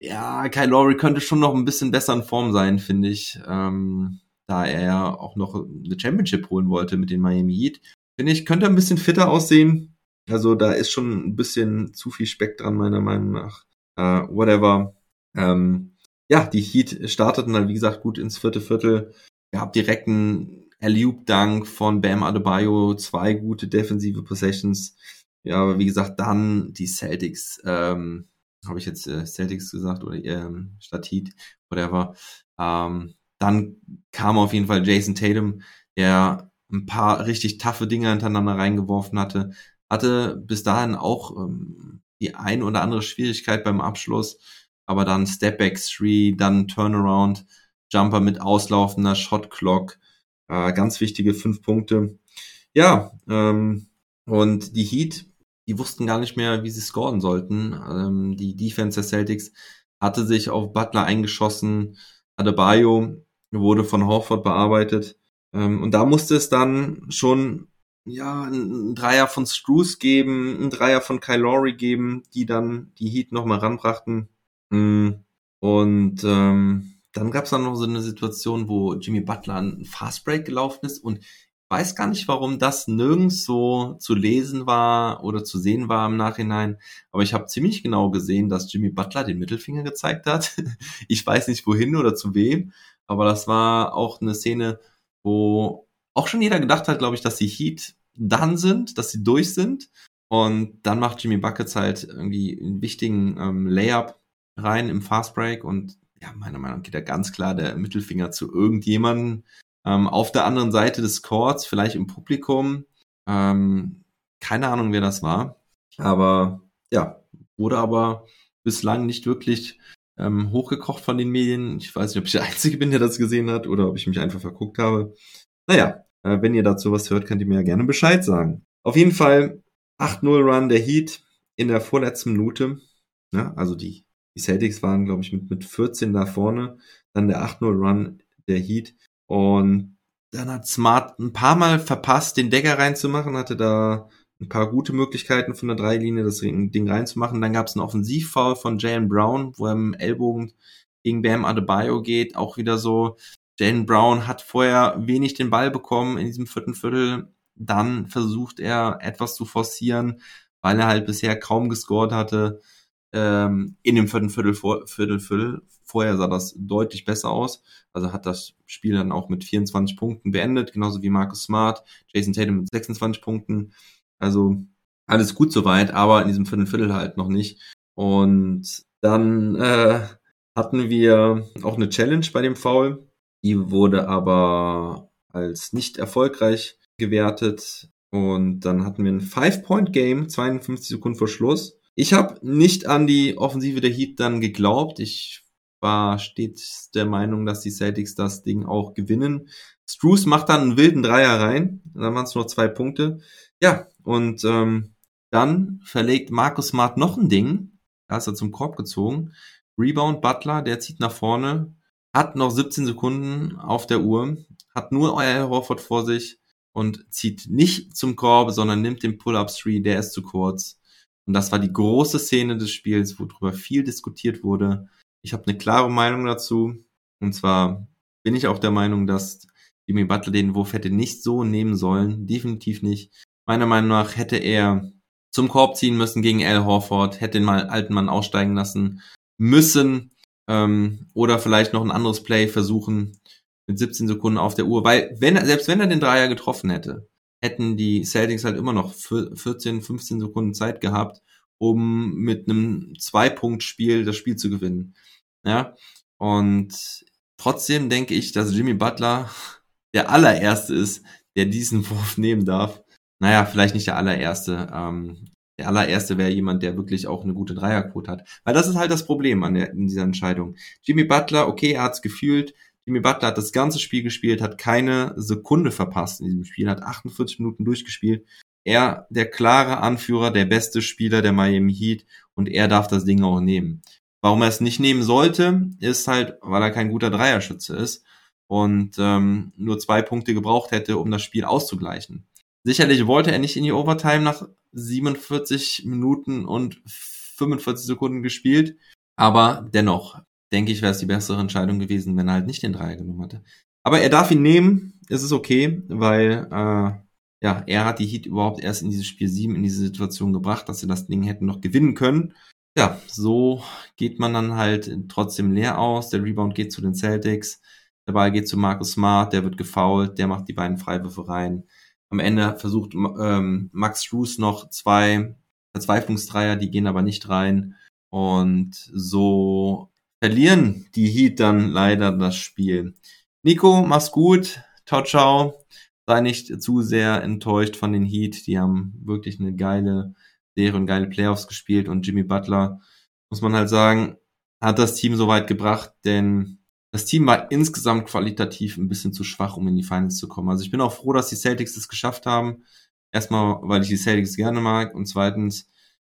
ja, Kyle Lowry könnte schon noch ein bisschen besser in Form sein, finde ich, ähm, da er auch noch eine Championship holen wollte mit den Miami Heat. Finde ich, könnte ein bisschen fitter aussehen. Also da ist schon ein bisschen zu viel Speck dran, meiner Meinung nach. Uh, whatever. Ähm, ja, die Heat starteten dann, wie gesagt, gut ins vierte Viertel. Gab direkt einen Alley-Oop-Dank von Bam Adebayo, zwei gute defensive Possessions. Ja, aber wie gesagt, dann die Celtics, ähm, habe ich jetzt äh, Celtics gesagt oder ähm, statt Heat, whatever. Ähm, dann kam auf jeden Fall Jason Tatum, der ein paar richtig taffe Dinge hintereinander reingeworfen hatte. Hatte bis dahin auch ähm, die ein oder andere Schwierigkeit beim Abschluss aber dann Stepback 3, dann Turnaround, Jumper mit auslaufender Shot Clock, äh, ganz wichtige fünf Punkte. Ja, ähm, und die Heat, die wussten gar nicht mehr, wie sie scoren sollten. Ähm, die Defense der Celtics hatte sich auf Butler eingeschossen. Adebayo wurde von Horford bearbeitet. Ähm, und da musste es dann schon ja, ein Dreier von Struce geben, ein Dreier von Kyle Lowry geben, die dann die Heat nochmal ranbrachten. Mm, und ähm, dann gab es dann noch so eine Situation, wo Jimmy Butler ein Fastbreak gelaufen ist und weiß gar nicht, warum das nirgends so zu lesen war oder zu sehen war im Nachhinein. Aber ich habe ziemlich genau gesehen, dass Jimmy Butler den Mittelfinger gezeigt hat. ich weiß nicht wohin oder zu wem, aber das war auch eine Szene, wo auch schon jeder gedacht hat, glaube ich, dass die Heat dann sind, dass sie durch sind. Und dann macht Jimmy Buckets halt irgendwie einen wichtigen ähm, Layup rein im Fast Break und ja, meiner Meinung nach geht da ganz klar der Mittelfinger zu irgendjemandem ähm, auf der anderen Seite des Courts, vielleicht im Publikum. Ähm, keine Ahnung, wer das war. Aber ja, wurde aber bislang nicht wirklich ähm, hochgekocht von den Medien. Ich weiß nicht, ob ich der Einzige bin, der das gesehen hat oder ob ich mich einfach verguckt habe. Naja, äh, wenn ihr dazu was hört, könnt ihr mir ja gerne Bescheid sagen. Auf jeden Fall 8-0 Run der Heat in der vorletzten Minute. Ja, also die, die Celtics waren, glaube ich, mit, mit 14 da vorne. Dann der 8-0 Run der Heat. Und dann hat Smart ein paar Mal verpasst, den Decker reinzumachen, hatte da ein paar gute Möglichkeiten von der Dreilinie das Ding reinzumachen. Dann gab es einen Offensivfoul von Jalen Brown, wo er im Ellbogen gegen Bam Adebayo geht. Auch wieder so, Jalen Brown hat vorher wenig den Ball bekommen in diesem vierten Viertel. Dann versucht er etwas zu forcieren, weil er halt bisher kaum gescored hatte. Ähm, in dem vierten Viertel, vor, Viertel, Viertel. Vorher sah das deutlich besser aus. Also hat das Spiel dann auch mit 24 Punkten beendet, genauso wie Marcus Smart, Jason Tatum mit 26 Punkten. Also alles gut soweit, aber in diesem vierten Viertel halt noch nicht. Und dann äh, hatten wir auch eine Challenge bei dem Foul. Die wurde aber als nicht erfolgreich gewertet. Und dann hatten wir ein Five-Point-Game, 52 Sekunden vor Schluss. Ich habe nicht an die Offensive der Heat dann geglaubt. Ich war stets der Meinung, dass die Celtics das Ding auch gewinnen. Struce macht dann einen wilden Dreier rein. Dann waren es nur zwei Punkte. Ja, und ähm, dann verlegt Markus Smart noch ein Ding. Da ist er zum Korb gezogen. Rebound Butler, der zieht nach vorne, hat noch 17 Sekunden auf der Uhr, hat nur euer Horford vor sich und zieht nicht zum Korb, sondern nimmt den Pull-Up-Three, der ist zu kurz. Und das war die große Szene des Spiels, worüber viel diskutiert wurde. Ich habe eine klare Meinung dazu. Und zwar bin ich auch der Meinung, dass Jimmy Butler den Wurf hätte nicht so nehmen sollen. Definitiv nicht. Meiner Meinung nach hätte er zum Korb ziehen müssen gegen Al Horford, hätte den mal alten Mann aussteigen lassen müssen ähm, oder vielleicht noch ein anderes Play versuchen mit 17 Sekunden auf der Uhr, weil wenn er, selbst wenn er den Dreier getroffen hätte, hätten die Celtics halt immer noch 14, 15 Sekunden Zeit gehabt, um mit einem Zwei-Punkt-Spiel das Spiel zu gewinnen. Ja, und trotzdem denke ich, dass Jimmy Butler der allererste ist, der diesen Wurf nehmen darf. Naja, vielleicht nicht der allererste. Ähm, der allererste wäre jemand, der wirklich auch eine gute Dreierquote hat. Weil das ist halt das Problem an der, in dieser Entscheidung. Jimmy Butler, okay, er hat's gefühlt. Jimmy Butler hat das ganze Spiel gespielt, hat keine Sekunde verpasst in diesem Spiel, hat 48 Minuten durchgespielt. Er, der klare Anführer, der beste Spieler der Miami Heat und er darf das Ding auch nehmen. Warum er es nicht nehmen sollte, ist halt, weil er kein guter Dreierschütze ist und ähm, nur zwei Punkte gebraucht hätte, um das Spiel auszugleichen. Sicherlich wollte er nicht in die Overtime nach 47 Minuten und 45 Sekunden gespielt, aber dennoch denke ich, wäre es die bessere Entscheidung gewesen, wenn er halt nicht den Dreier genommen hatte. Aber er darf ihn nehmen, es ist okay, weil äh, ja, er hat die Heat überhaupt erst in dieses Spiel 7 in diese Situation gebracht, dass sie das Ding hätten noch gewinnen können. Ja, so geht man dann halt trotzdem leer aus. Der Rebound geht zu den Celtics. Der Ball geht zu Marcus Smart, der wird gefoult, der macht die beiden Freiwürfe rein. Am Ende versucht ähm, Max Struess noch zwei Verzweiflungsdreier, die gehen aber nicht rein. Und so verlieren die Heat dann leider das Spiel. Nico, mach's gut. Ciao, ciao. Sei nicht zu sehr enttäuscht von den Heat. Die haben wirklich eine geile Serie und geile Playoffs gespielt. Und Jimmy Butler, muss man halt sagen, hat das Team so weit gebracht, denn das Team war insgesamt qualitativ ein bisschen zu schwach, um in die Finals zu kommen. Also ich bin auch froh, dass die Celtics es geschafft haben. Erstmal, weil ich die Celtics gerne mag und zweitens,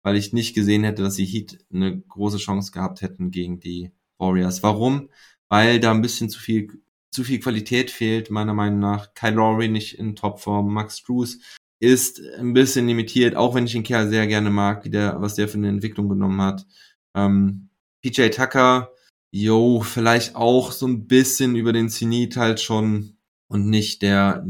weil ich nicht gesehen hätte, dass die Heat eine große Chance gehabt hätten gegen die Warriors. Warum? Weil da ein bisschen zu viel, zu viel Qualität fehlt, meiner Meinung nach. Kyle Lowry nicht in Topform, Max Drews ist ein bisschen limitiert, auch wenn ich den Kerl sehr gerne mag, wie der, was der für eine Entwicklung genommen hat. Ähm, PJ Tucker, Jo, vielleicht auch so ein bisschen über den Zenit halt schon und nicht der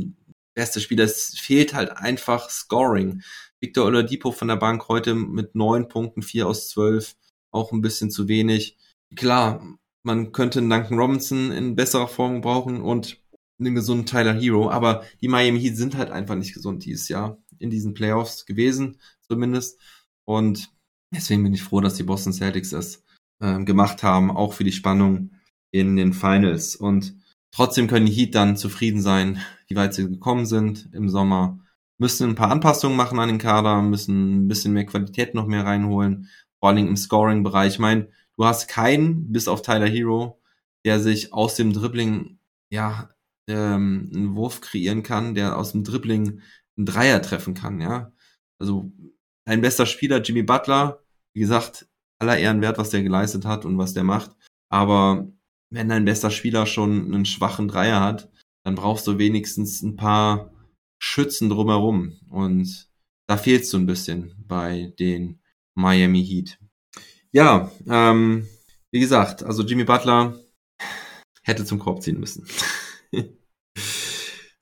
beste Spieler. Es fehlt halt einfach Scoring. Victor Oladipo von der Bank heute mit neun Punkten, vier aus zwölf, auch ein bisschen zu wenig. Klar, man könnte einen Duncan Robinson in besserer Form brauchen und einen gesunden Tyler Hero, aber die Miami Heat sind halt einfach nicht gesund dieses Jahr. in diesen Playoffs gewesen, zumindest. Und deswegen bin ich froh, dass die Boston Celtics es äh, gemacht haben, auch für die Spannung in den Finals. Und trotzdem können die Heat dann zufrieden sein, wie weit sie gekommen sind im Sommer. Müssen ein paar Anpassungen machen an den Kader, müssen ein bisschen mehr Qualität noch mehr reinholen, vor allem im Scoring-Bereich. Ich meine, du hast keinen, bis auf Tyler Hero, der sich aus dem Dribbling, ja, ähm, einen Wurf kreieren kann, der aus dem Dribbling einen Dreier treffen kann, ja. Also ein bester Spieler, Jimmy Butler, wie gesagt, aller Ehren wert, was der geleistet hat und was der macht. Aber wenn dein bester Spieler schon einen schwachen Dreier hat, dann brauchst du wenigstens ein paar Schützen drumherum. Und da fehlt so ein bisschen bei den Miami Heat. Ja, ähm, wie gesagt, also Jimmy Butler hätte zum Korb ziehen müssen.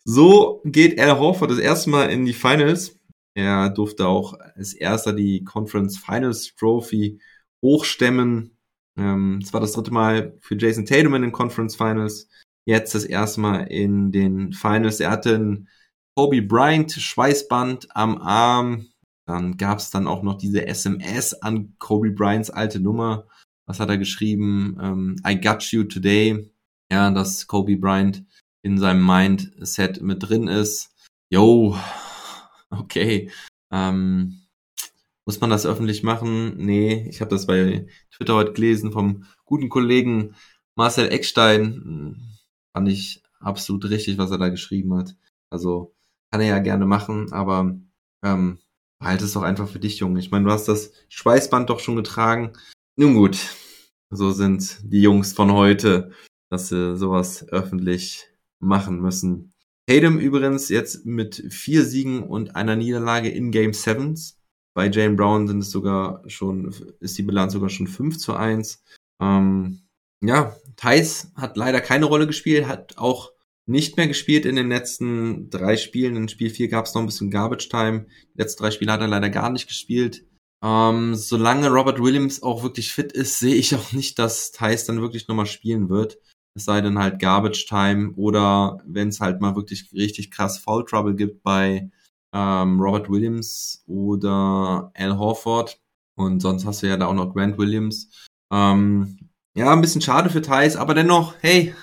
so geht Al Horford das erste Mal in die Finals. Er durfte auch als erster die Conference Finals Trophy hochstemmen. Ähm, es war das dritte Mal für Jason Tatum in den Conference Finals. Jetzt das erste Mal in den Finals. Er hatte ein Kobe Bryant Schweißband am Arm. Dann gab es dann auch noch diese SMS an Kobe Bryants alte Nummer. Was hat er geschrieben? Ähm, I got you today. Ja, dass Kobe Bryant in seinem Mindset mit drin ist. Yo, okay. Ähm, muss man das öffentlich machen? Nee, ich habe das bei Twitter heute gelesen vom guten Kollegen Marcel Eckstein. Fand ich absolut richtig, was er da geschrieben hat. Also kann er ja gerne machen, aber ähm, halt es doch einfach für dich, Junge. Ich meine, du hast das Schweißband doch schon getragen. Nun gut, so sind die Jungs von heute, dass sie sowas öffentlich machen müssen. Tatum übrigens jetzt mit vier Siegen und einer Niederlage in Game Sevens. Bei Jane Brown sind es sogar schon, ist die Bilanz sogar schon 5 zu 1. Ähm, ja, Thais hat leider keine Rolle gespielt, hat auch nicht mehr gespielt in den letzten drei Spielen. In Spiel 4 gab es noch ein bisschen Garbage Time. Die letzten drei Spiele hat er leider gar nicht gespielt. Ähm, solange Robert Williams auch wirklich fit ist, sehe ich auch nicht, dass Thais dann wirklich nochmal spielen wird. Es sei denn halt Garbage Time oder wenn es halt mal wirklich richtig krass Foul Trouble gibt bei ähm, Robert Williams oder Al Horford. Und sonst hast du ja da auch noch Grant Williams. Ähm, ja, ein bisschen schade für Thais, aber dennoch, hey,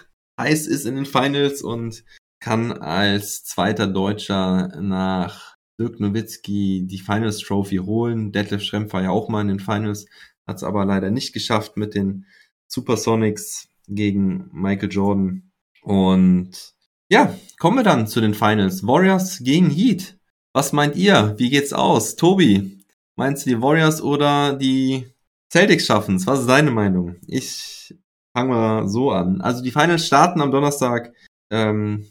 Thais ist in den Finals und kann als zweiter Deutscher nach Dirk Nowitzki die Finals Trophy holen. Detlef Schrempf war ja auch mal in den Finals, hat es aber leider nicht geschafft mit den Supersonics gegen Michael Jordan. Und ja, kommen wir dann zu den Finals. Warriors gegen Heat. Was meint ihr? Wie geht's aus? Tobi, meinst du die Warriors oder die Celtics schaffen's? Was ist deine Meinung? Ich fange mal so an. Also die Finals starten am Donnerstag. Ähm,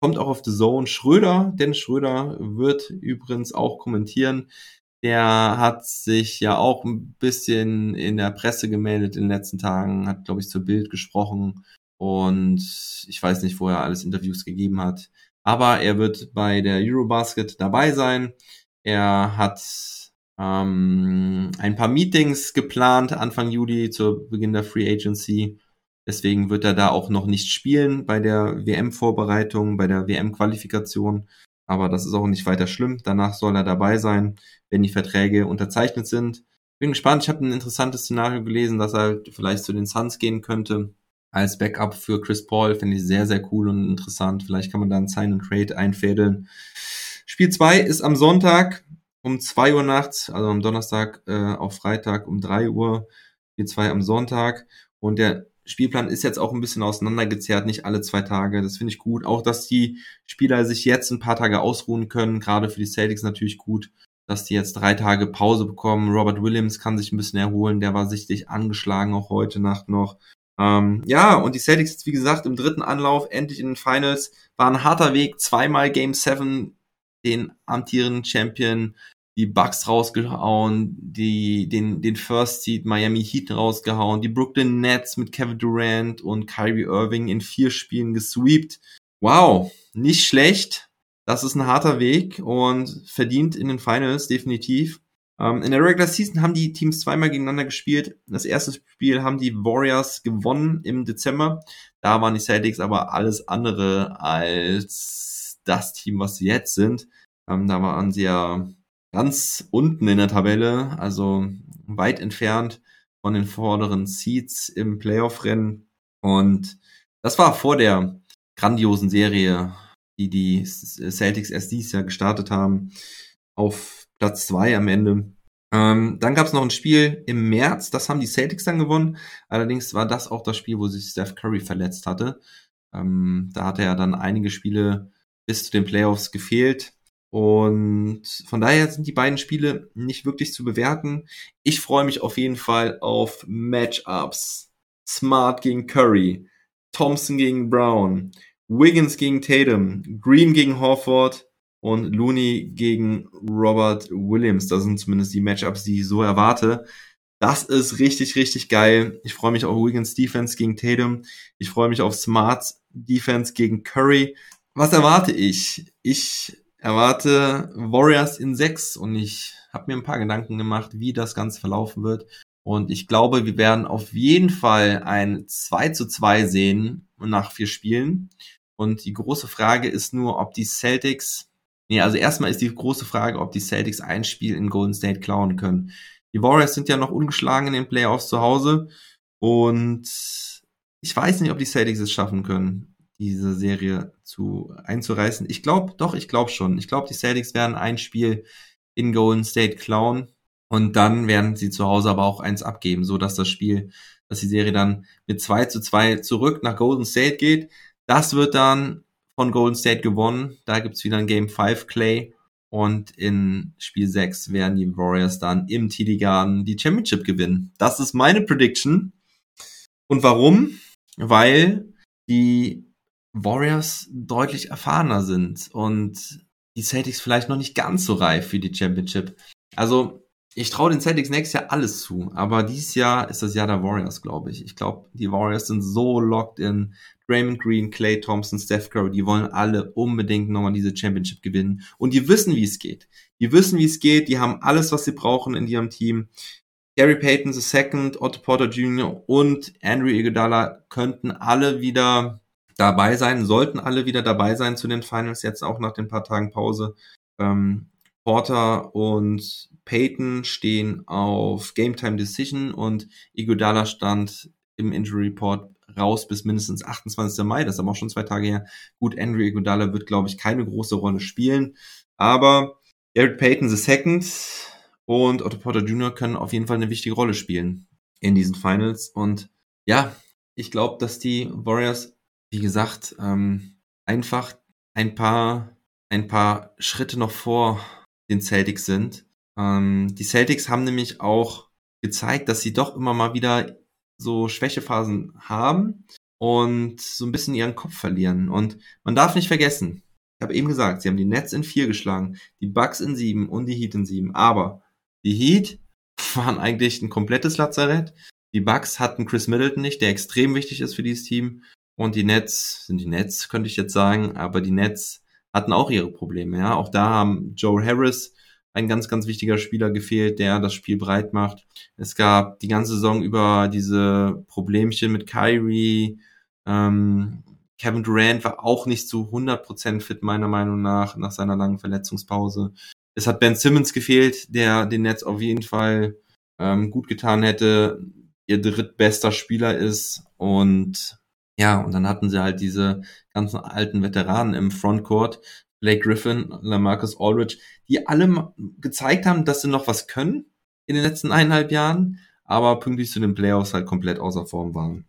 kommt auch auf The Zone. Schröder, Dennis Schröder wird übrigens auch kommentieren. Der hat sich ja auch ein bisschen in der Presse gemeldet in den letzten Tagen, hat, glaube ich, zur Bild gesprochen und ich weiß nicht, wo er alles Interviews gegeben hat. Aber er wird bei der Eurobasket dabei sein. Er hat ähm, ein paar Meetings geplant Anfang Juli zu Beginn der Free Agency. Deswegen wird er da auch noch nicht spielen bei der WM-Vorbereitung, bei der WM-Qualifikation. Aber das ist auch nicht weiter schlimm. Danach soll er dabei sein, wenn die Verträge unterzeichnet sind. Bin gespannt. Ich habe ein interessantes Szenario gelesen, dass er vielleicht zu den Suns gehen könnte als Backup für Chris Paul. Finde ich sehr, sehr cool und interessant. Vielleicht kann man da einen Sign and Trade einfädeln. Spiel 2 ist am Sonntag um 2 Uhr nachts, also am Donnerstag äh, auf Freitag um 3 Uhr. Spiel 2 am Sonntag. Und der Spielplan ist jetzt auch ein bisschen auseinandergezerrt, nicht alle zwei Tage. Das finde ich gut. Auch, dass die Spieler sich jetzt ein paar Tage ausruhen können. Gerade für die Celtics natürlich gut, dass die jetzt drei Tage Pause bekommen. Robert Williams kann sich ein bisschen erholen. Der war sichtlich angeschlagen, auch heute Nacht noch. Ähm, ja, und die Celtics jetzt, wie gesagt, im dritten Anlauf endlich in den Finals. War ein harter Weg. Zweimal Game 7 den amtierenden Champion die Bucks rausgehauen, die, den, den First Seed Miami Heat rausgehauen, die Brooklyn Nets mit Kevin Durant und Kyrie Irving in vier Spielen gesweept. Wow, nicht schlecht. Das ist ein harter Weg und verdient in den Finals definitiv. Ähm, in der Regular Season haben die Teams zweimal gegeneinander gespielt. Das erste Spiel haben die Warriors gewonnen im Dezember. Da waren die Celtics aber alles andere als das Team, was sie jetzt sind. Ähm, da waren sie ja ganz unten in der Tabelle, also weit entfernt von den vorderen Seats im Playoff-Rennen. Und das war vor der grandiosen Serie, die die Celtics erst dieses Jahr gestartet haben, auf Platz zwei am Ende. Ähm, dann gab es noch ein Spiel im März, das haben die Celtics dann gewonnen. Allerdings war das auch das Spiel, wo sich Steph Curry verletzt hatte. Ähm, da hatte er dann einige Spiele bis zu den Playoffs gefehlt. Und von daher sind die beiden Spiele nicht wirklich zu bewerten. Ich freue mich auf jeden Fall auf Matchups. Smart gegen Curry, Thompson gegen Brown, Wiggins gegen Tatum, Green gegen Horford und Looney gegen Robert Williams. Das sind zumindest die Matchups, die ich so erwarte. Das ist richtig, richtig geil. Ich freue mich auf Wiggins Defense gegen Tatum. Ich freue mich auf Smarts Defense gegen Curry. Was erwarte ich? Ich erwarte Warriors in sechs und ich habe mir ein paar Gedanken gemacht, wie das Ganze verlaufen wird. Und ich glaube, wir werden auf jeden Fall ein 2 zu 2 sehen nach vier Spielen. Und die große Frage ist nur, ob die Celtics, nee, also erstmal ist die große Frage, ob die Celtics ein Spiel in Golden State klauen können. Die Warriors sind ja noch ungeschlagen in den Playoffs zu Hause und ich weiß nicht, ob die Celtics es schaffen können diese Serie zu einzureißen. Ich glaube, doch, ich glaube schon. Ich glaube, die Celtics werden ein Spiel in Golden State klauen und dann werden sie zu Hause aber auch eins abgeben, so dass das Spiel, dass die Serie dann mit 2 zu 2 zurück nach Golden State geht. Das wird dann von Golden State gewonnen. Da gibt's wieder ein Game 5 Clay. Und in Spiel 6 werden die Warriors dann im TD Garden die Championship gewinnen. Das ist meine Prediction. Und warum? Weil die Warriors deutlich erfahrener sind und die Celtics vielleicht noch nicht ganz so reif für die Championship. Also ich traue den Celtics nächstes Jahr alles zu, aber dieses Jahr ist das Jahr der Warriors, glaube ich. Ich glaube, die Warriors sind so locked in. Draymond Green, Clay Thompson, Steph Curry, die wollen alle unbedingt nochmal diese Championship gewinnen. Und die wissen, wie es geht. Die wissen, wie es geht. Die haben alles, was sie brauchen in ihrem Team. Gary Payton II, Otto Porter Jr. und Andrew Iguodala könnten alle wieder dabei sein, sollten alle wieder dabei sein zu den Finals, jetzt auch nach den paar Tagen Pause. Ähm, Porter und Peyton stehen auf Game Time Decision und Iguodala stand im Injury Report raus bis mindestens 28. Mai. Das ist aber auch schon zwei Tage her. Gut, Andrew Iguodala wird, glaube ich, keine große Rolle spielen. Aber Jared Payton the Second und Otto Porter Jr. können auf jeden Fall eine wichtige Rolle spielen in diesen Finals. Und ja, ich glaube, dass die Warriors wie gesagt, ähm, einfach ein paar, ein paar Schritte noch vor den Celtics sind. Ähm, die Celtics haben nämlich auch gezeigt, dass sie doch immer mal wieder so Schwächephasen haben und so ein bisschen ihren Kopf verlieren. Und man darf nicht vergessen, ich habe eben gesagt, sie haben die Nets in vier geschlagen, die Bucks in sieben und die Heat in sieben. Aber die Heat waren eigentlich ein komplettes Lazarett. Die Bucks hatten Chris Middleton nicht, der extrem wichtig ist für dieses Team. Und die Nets, sind die Nets, könnte ich jetzt sagen, aber die Nets hatten auch ihre Probleme, ja. Auch da haben Joe Harris, ein ganz, ganz wichtiger Spieler gefehlt, der das Spiel breit macht. Es gab die ganze Saison über diese Problemchen mit Kyrie. Ähm, Kevin Durant war auch nicht zu 100% fit, meiner Meinung nach, nach seiner langen Verletzungspause. Es hat Ben Simmons gefehlt, der den Nets auf jeden Fall ähm, gut getan hätte, ihr drittbester Spieler ist und ja, und dann hatten sie halt diese ganzen alten Veteranen im Frontcourt, Blake Griffin, Lamarcus Aldridge, die alle gezeigt haben, dass sie noch was können in den letzten eineinhalb Jahren, aber pünktlich zu den Playoffs halt komplett außer Form waren.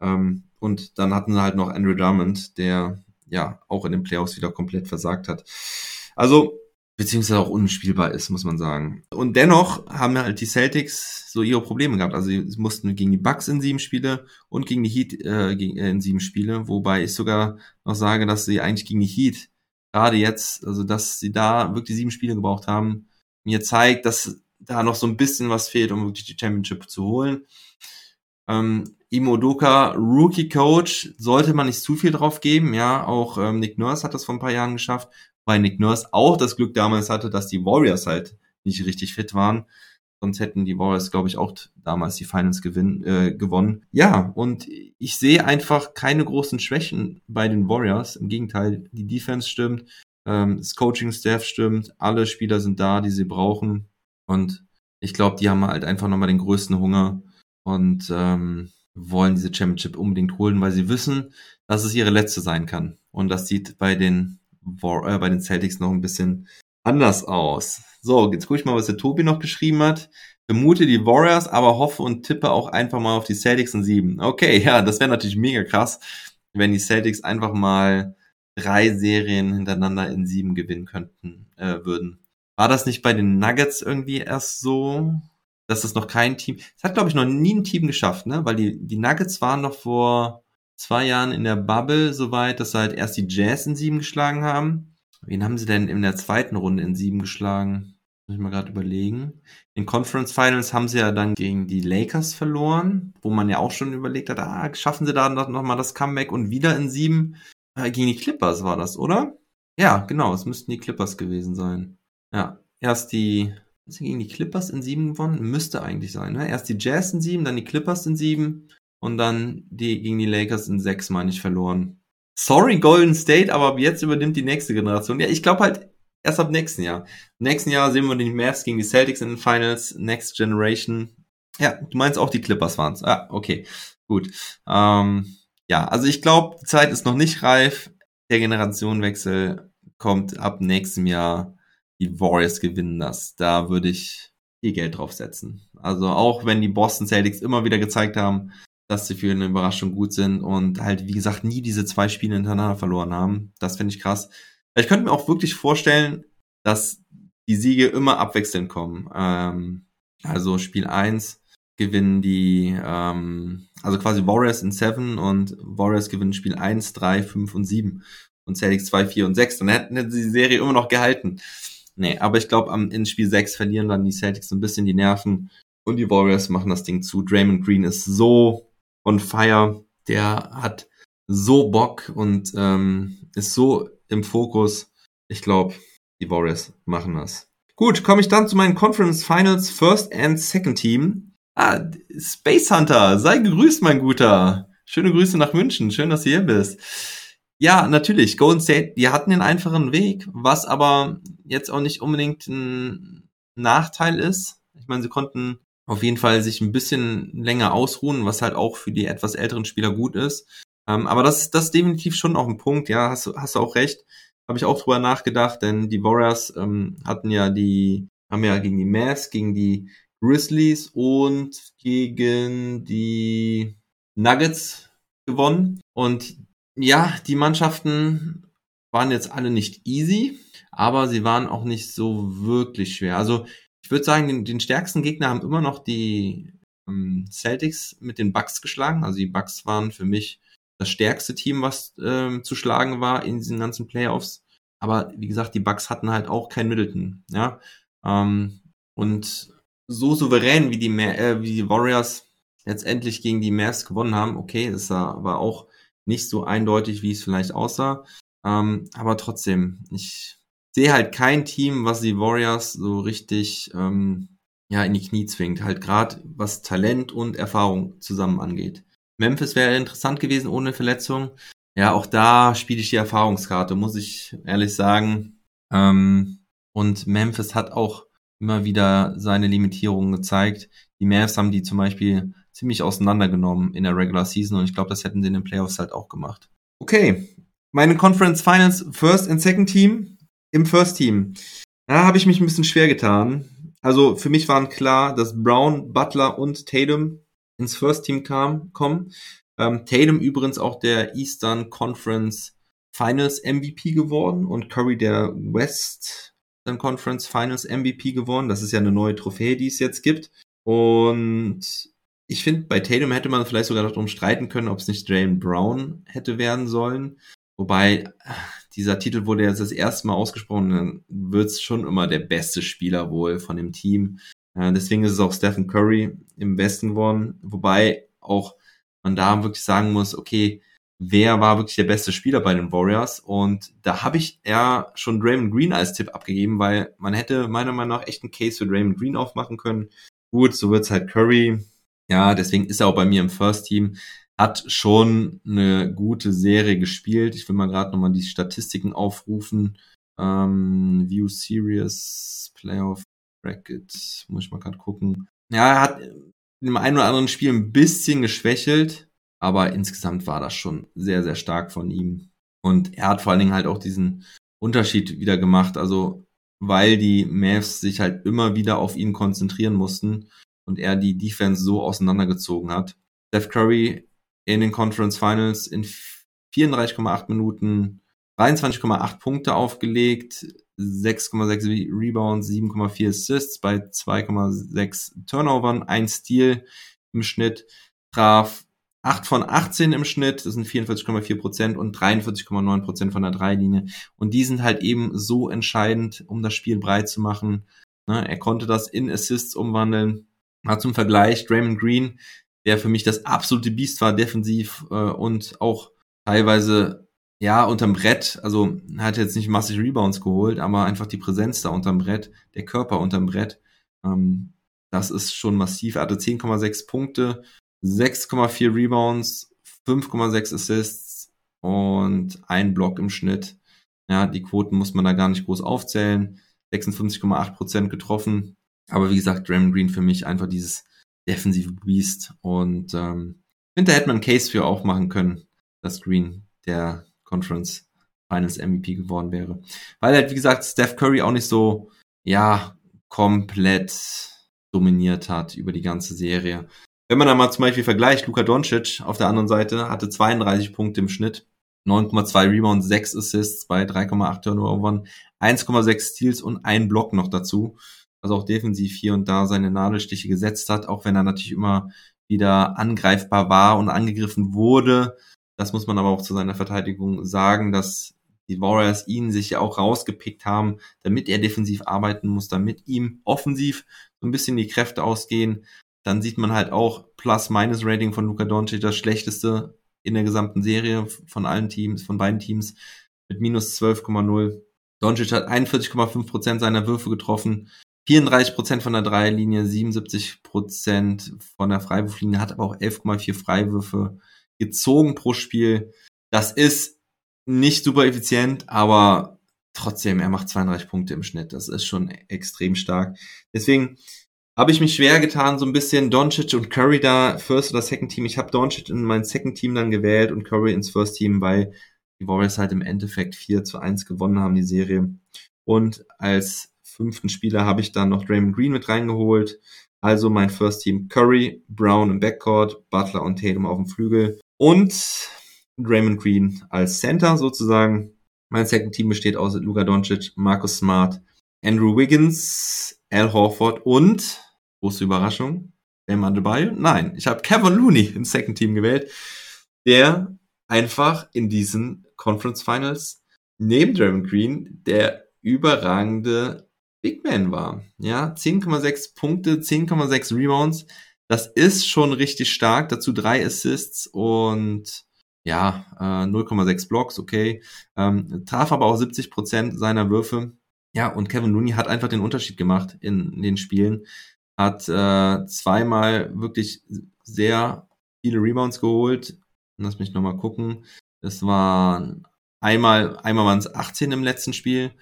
Ähm, und dann hatten sie halt noch Andrew Drummond, der ja auch in den Playoffs wieder komplett versagt hat. Also beziehungsweise auch unspielbar ist, muss man sagen. Und dennoch haben halt die Celtics so ihre Probleme gehabt. Also sie mussten gegen die Bucks in sieben Spiele und gegen die Heat äh, äh, in sieben Spiele, wobei ich sogar noch sage, dass sie eigentlich gegen die Heat gerade jetzt, also dass sie da wirklich sieben Spiele gebraucht haben, mir zeigt, dass da noch so ein bisschen was fehlt, um wirklich die Championship zu holen. Ähm, Imo Doka, Rookie Coach, sollte man nicht zu viel drauf geben. Ja, auch ähm, Nick Nurse hat das vor ein paar Jahren geschafft weil Nick Nurse auch das Glück damals hatte, dass die Warriors halt nicht richtig fit waren. Sonst hätten die Warriors, glaube ich, auch damals die Finals gewinn, äh, gewonnen. Ja, und ich sehe einfach keine großen Schwächen bei den Warriors. Im Gegenteil, die Defense stimmt. Ähm, das Coaching-Staff stimmt, alle Spieler sind da, die sie brauchen. Und ich glaube, die haben halt einfach nochmal den größten Hunger und ähm, wollen diese Championship unbedingt holen, weil sie wissen, dass es ihre letzte sein kann. Und das sieht bei den, War äh, bei den Celtics noch ein bisschen anders aus. So, jetzt gucke ich mal, was der Tobi noch geschrieben hat. Vermute die Warriors, aber hoffe und tippe auch einfach mal auf die Celtics in sieben. Okay, ja, das wäre natürlich mega krass, wenn die Celtics einfach mal drei Serien hintereinander in sieben gewinnen könnten, äh, würden. War das nicht bei den Nuggets irgendwie erst so, dass das noch kein Team, es hat glaube ich noch nie ein Team geschafft, ne? Weil die, die Nuggets waren noch vor zwei Jahren in der Bubble soweit, dass sie halt erst die Jazz in sieben geschlagen haben. Wen haben sie denn in der zweiten Runde in sieben geschlagen? Muss ich mal gerade überlegen. In Conference Finals haben sie ja dann gegen die Lakers verloren, wo man ja auch schon überlegt hat, ah, schaffen sie da noch, noch mal das Comeback und wieder in sieben. Äh, gegen die Clippers war das, oder? Ja, genau, es müssten die Clippers gewesen sein. Ja, erst die, gegen die Clippers in sieben gewonnen? Müsste eigentlich sein, ne? Erst die Jazz in sieben, dann die Clippers in sieben und dann die gegen die Lakers in sechs, meine ich, verloren. Sorry, Golden State, aber jetzt übernimmt die nächste Generation. Ja, ich glaube halt erst ab nächsten Jahr. Nächsten Jahr sehen wir die Mavs gegen die Celtics in den Finals, Next Generation. Ja, du meinst auch die Clippers waren's. Ah, okay, gut. Ähm, ja, also ich glaube, die Zeit ist noch nicht reif. Der Generationenwechsel kommt ab nächstem Jahr. Die Warriors gewinnen das. Da würde ich viel Geld drauf setzen. Also auch wenn die Boston Celtics immer wieder gezeigt haben, dass sie für eine Überraschung gut sind und halt, wie gesagt, nie diese zwei Spiele hintereinander verloren haben. Das finde ich krass. Ich könnte mir auch wirklich vorstellen, dass die Siege immer abwechselnd kommen. Ähm, also Spiel 1 gewinnen die, ähm, also quasi Warriors in 7 und Warriors gewinnen Spiel 1, 3, 5 und 7 und Celtics 2, 4 und 6. Dann hätten sie die Serie immer noch gehalten. Nee, aber ich glaube, in Spiel 6 verlieren dann die Celtics ein bisschen die Nerven und die Warriors machen das Ding zu. Draymond Green ist so on fire, der hat so Bock und ähm, ist so im Fokus. Ich glaube, die Warriors machen das. Gut, komme ich dann zu meinen Conference Finals First and Second Team. Ah, Space Hunter, sei gegrüßt, mein Guter. Schöne Grüße nach München. Schön, dass du hier bist. Ja, natürlich. Golden State, die hatten den einfachen Weg, was aber jetzt auch nicht unbedingt ein Nachteil ist. Ich meine, sie konnten auf jeden Fall sich ein bisschen länger ausruhen, was halt auch für die etwas älteren Spieler gut ist. Ähm, aber das, das ist definitiv schon auch ein Punkt, ja, hast, hast du auch recht. Habe ich auch drüber nachgedacht, denn die Warriors ähm, hatten ja die, haben ja gegen die Mavs, gegen die Grizzlies und gegen die Nuggets gewonnen. Und ja, die Mannschaften waren jetzt alle nicht easy, aber sie waren auch nicht so wirklich schwer. Also ich würde sagen, den, den, stärksten Gegner haben immer noch die ähm, Celtics mit den Bucks geschlagen. Also die Bucks waren für mich das stärkste Team, was ähm, zu schlagen war in diesen ganzen Playoffs. Aber wie gesagt, die Bucks hatten halt auch kein Middleton, ja. Ähm, und so souverän wie die, äh, wie die Warriors letztendlich gegen die Mavs gewonnen haben, okay, das war auch nicht so eindeutig, wie es vielleicht aussah. Ähm, aber trotzdem, ich sehe halt kein Team, was die Warriors so richtig ähm, ja in die Knie zwingt. Halt gerade was Talent und Erfahrung zusammen angeht. Memphis wäre interessant gewesen ohne Verletzung. Ja, auch da spiele ich die Erfahrungskarte, muss ich ehrlich sagen. Ähm, und Memphis hat auch immer wieder seine Limitierungen gezeigt. Die Mavs haben die zum Beispiel ziemlich auseinandergenommen in der Regular Season und ich glaube, das hätten sie in den Playoffs halt auch gemacht. Okay, meine Conference Finals First and Second Team. Im First Team, da habe ich mich ein bisschen schwer getan. Also für mich waren klar, dass Brown, Butler und Tatum ins First Team kam, kommen. Ähm, Tatum übrigens auch der Eastern Conference Finals MVP geworden und Curry der Western Conference Finals MVP geworden. Das ist ja eine neue Trophäe, die es jetzt gibt. Und ich finde, bei Tatum hätte man vielleicht sogar darum streiten können, ob es nicht Jalen Brown hätte werden sollen. Wobei dieser Titel wurde jetzt das erste Mal ausgesprochen, dann wird es schon immer der beste Spieler wohl von dem Team. Äh, deswegen ist es auch Stephen Curry im Westen geworden, wobei auch man da wirklich sagen muss, okay, wer war wirklich der beste Spieler bei den Warriors? Und da habe ich ja schon Draymond Green als Tipp abgegeben, weil man hätte meiner Meinung nach echt einen Case für Draymond Green aufmachen können. Gut, so wird's halt Curry. Ja, deswegen ist er auch bei mir im First Team. Hat schon eine gute Serie gespielt. Ich will mal gerade nochmal die Statistiken aufrufen. Ähm, View Series Playoff Bracket, muss ich mal gerade gucken. Ja, er hat dem einen oder anderen Spiel ein bisschen geschwächelt, aber insgesamt war das schon sehr, sehr stark von ihm. Und er hat vor allen Dingen halt auch diesen Unterschied wieder gemacht. Also, weil die Mavs sich halt immer wieder auf ihn konzentrieren mussten und er die Defense so auseinandergezogen hat. Steph Curry in den Conference Finals in 34,8 Minuten 23,8 Punkte aufgelegt, 6,6 Rebounds, 7,4 Assists bei 2,6 Turnovern, ein Steal im Schnitt, traf 8 von 18 im Schnitt, das sind 44,4 Prozent und 43,9 Prozent von der Dreilinie. Und die sind halt eben so entscheidend, um das Spiel breit zu machen. Ne, er konnte das in Assists umwandeln. Zum Vergleich, Draymond Green, der für mich das absolute Biest war, defensiv äh, und auch teilweise ja unterm Brett. Also hat jetzt nicht massig Rebounds geholt, aber einfach die Präsenz da unterm Brett, der Körper unterm Brett, ähm, das ist schon massiv. Er hatte 10,6 Punkte, 6,4 Rebounds, 5,6 Assists und ein Block im Schnitt. Ja, die Quoten muss man da gar nicht groß aufzählen. 56,8% getroffen. Aber wie gesagt, Draymond Green für mich einfach dieses defensive Beast. Und ähm, finde, da hätte man einen Case für auch machen können, dass Green der Conference Finals MVP geworden wäre. Weil halt, wie gesagt, Steph Curry auch nicht so, ja, komplett dominiert hat über die ganze Serie. Wenn man da mal zum Beispiel vergleicht, Luka Doncic auf der anderen Seite hatte 32 Punkte im Schnitt, 9,2 Rebounds, 6 Assists bei 3,8 Turnovern, 1,6 Steals und ein Block noch dazu. Also auch defensiv hier und da seine Nadelstiche gesetzt hat, auch wenn er natürlich immer wieder angreifbar war und angegriffen wurde. Das muss man aber auch zu seiner Verteidigung sagen, dass die Warriors ihn sich ja auch rausgepickt haben, damit er defensiv arbeiten muss, damit ihm offensiv so ein bisschen die Kräfte ausgehen dann sieht man halt auch Plus-Minus-Rating von Luka Doncic, das schlechteste in der gesamten Serie von allen Teams, von beiden Teams, mit minus 12,0. Doncic hat 41,5 Prozent seiner Würfe getroffen, 34 Prozent von der Dreierlinie, 77 Prozent von der Freiwurflinie, hat aber auch 11,4 Freiwürfe gezogen pro Spiel. Das ist nicht super effizient, aber trotzdem, er macht 32 Punkte im Schnitt. Das ist schon extrem stark. Deswegen, habe ich mich schwer getan, so ein bisschen Doncic und Curry da, First oder Second Team. Ich habe Doncic in mein Second Team dann gewählt und Curry ins First Team, weil die Warriors halt im Endeffekt 4 zu 1 gewonnen haben, die Serie. Und als fünften Spieler habe ich dann noch Draymond Green mit reingeholt. Also mein First Team Curry, Brown im Backcourt, Butler und Tatum auf dem Flügel und Draymond Green als Center sozusagen. Mein Second Team besteht aus Luka Doncic, Marcus Smart, Andrew Wiggins, Al Horford und Große Überraschung. Bam Adebayo? Nein, ich habe Kevin Looney im Second Team gewählt, der einfach in diesen Conference Finals neben Draymond Green der überragende Big Man war. Ja, 10,6 Punkte, 10,6 Rebounds. Das ist schon richtig stark. Dazu drei Assists und ja, äh, 0,6 Blocks, okay. Ähm, traf aber auch 70 Prozent seiner Würfe. Ja, und Kevin Looney hat einfach den Unterschied gemacht in, den Spielen hat äh, zweimal wirklich sehr viele Rebounds geholt. Lass mich nochmal gucken. Es waren einmal, einmal waren es 18 im letzten Spiel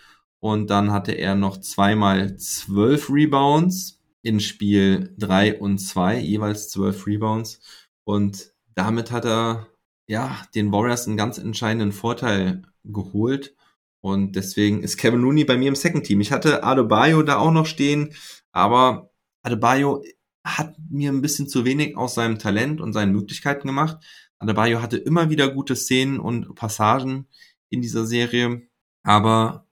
und dann hatte er noch zweimal 12 Rebounds in Spiel 3 und 2, jeweils 12 Rebounds. Und damit hat er ja den Warriors einen ganz entscheidenden Vorteil geholt. Und deswegen ist Kevin Looney bei mir im Second Team. Ich hatte Adebayo da auch noch stehen, aber Adebayo hat mir ein bisschen zu wenig aus seinem Talent und seinen Möglichkeiten gemacht. Adebayo hatte immer wieder gute Szenen und Passagen in dieser Serie, aber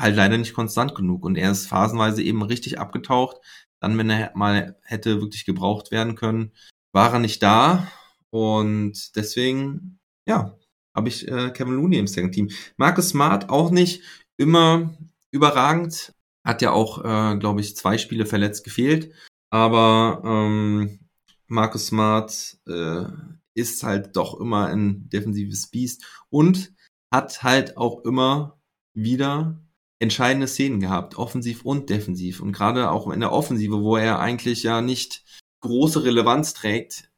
halt leider nicht konstant genug. Und er ist phasenweise eben richtig abgetaucht. Dann, wenn er mal hätte wirklich gebraucht werden können, war er nicht da. Und deswegen, ja, habe ich äh, Kevin Looney im Second Team. Marcus Smart auch nicht immer überragend, hat ja auch, äh, glaube ich, zwei Spiele verletzt gefehlt. Aber ähm, Marcus Smart äh, ist halt doch immer ein defensives Biest und hat halt auch immer wieder entscheidende Szenen gehabt, offensiv und defensiv. Und gerade auch in der Offensive, wo er eigentlich ja nicht große Relevanz trägt,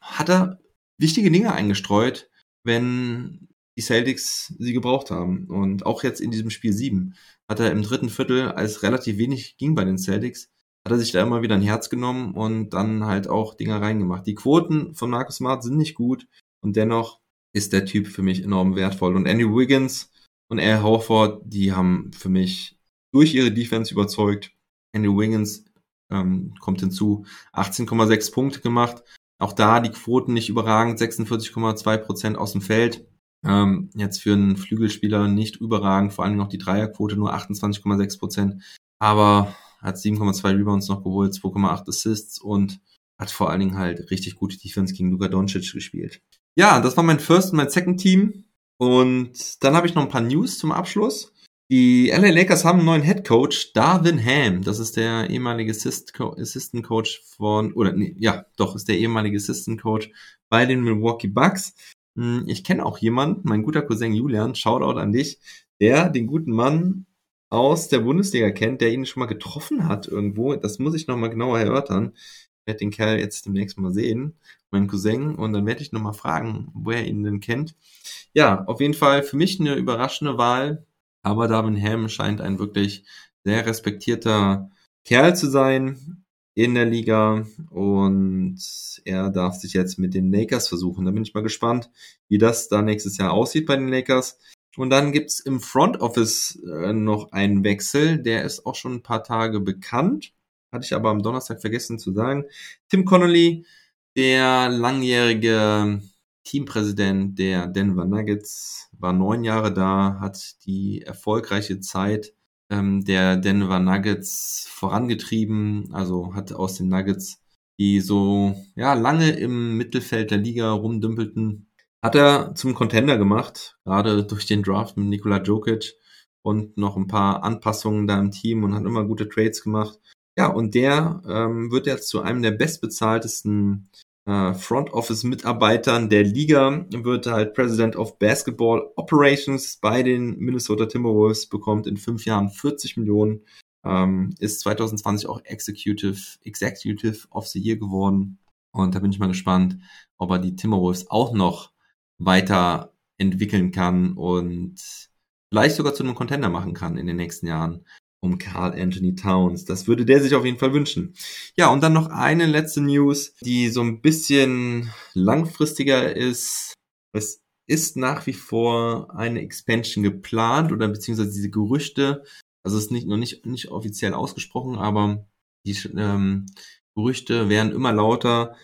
hat er wichtige Dinge eingestreut, wenn die Celtics sie gebraucht haben. Und auch jetzt in diesem Spiel 7 hat er im dritten Viertel, als relativ wenig ging bei den Celtics, hat er sich da immer wieder ein Herz genommen und dann halt auch Dinger reingemacht. Die Quoten von Marcus Smart sind nicht gut und dennoch ist der Typ für mich enorm wertvoll. Und Andy Wiggins und Al Horford, die haben für mich durch ihre Defense überzeugt. Andy Wiggins ähm, kommt hinzu, 18,6 Punkte gemacht. Auch da die Quoten nicht überragend, 46,2 Prozent aus dem Feld. Ähm, jetzt für einen Flügelspieler nicht überragend, vor allem noch die Dreierquote nur 28,6 Prozent. Aber hat 7,2 Rebounds noch geholt, 2,8 Assists und hat vor allen Dingen halt richtig gute Defense gegen Luka Doncic gespielt. Ja, das war mein First und mein Second Team. Und dann habe ich noch ein paar News zum Abschluss. Die LA Lakers haben einen neuen Head Coach, Darvin Ham. Das ist der ehemalige Assistant Coach von, oder nee, ja, doch, ist der ehemalige Assistant Coach bei den Milwaukee Bucks. Hm, ich kenne auch jemanden, mein guter Cousin Julian, Shoutout an dich, der den guten Mann aus der Bundesliga kennt, der ihn schon mal getroffen hat irgendwo. Das muss ich nochmal genauer erörtern. Werde den Kerl jetzt demnächst mal sehen, meinen Cousin, und dann werde ich nochmal fragen, wo er ihn denn kennt. Ja, auf jeden Fall für mich eine überraschende Wahl, aber Darwin Ham scheint ein wirklich sehr respektierter Kerl zu sein in der Liga und er darf sich jetzt mit den Lakers versuchen. Da bin ich mal gespannt, wie das da nächstes Jahr aussieht bei den Lakers. Und dann gibt's im Front Office äh, noch einen Wechsel, der ist auch schon ein paar Tage bekannt. Hatte ich aber am Donnerstag vergessen zu sagen. Tim Connolly, der langjährige Teampräsident der Denver Nuggets, war neun Jahre da, hat die erfolgreiche Zeit ähm, der Denver Nuggets vorangetrieben, also hat aus den Nuggets, die so ja lange im Mittelfeld der Liga rumdümpelten, hat er zum Contender gemacht, gerade durch den Draft mit Nikola Jokic und noch ein paar Anpassungen da im Team und hat immer gute Trades gemacht. Ja, und der ähm, wird jetzt zu einem der bestbezahltesten äh, Front Office Mitarbeitern der Liga, wird halt President of Basketball Operations bei den Minnesota Timberwolves, bekommt in fünf Jahren 40 Millionen, ähm, ist 2020 auch Executive, Executive of the Year geworden. Und da bin ich mal gespannt, ob er die Timberwolves auch noch weiter entwickeln kann und vielleicht sogar zu einem Contender machen kann in den nächsten Jahren um Carl Anthony Towns. Das würde der sich auf jeden Fall wünschen. Ja, und dann noch eine letzte News, die so ein bisschen langfristiger ist. Es ist nach wie vor eine Expansion geplant oder beziehungsweise diese Gerüchte, also es ist nicht, noch nicht, nicht offiziell ausgesprochen, aber die ähm, Gerüchte werden immer lauter,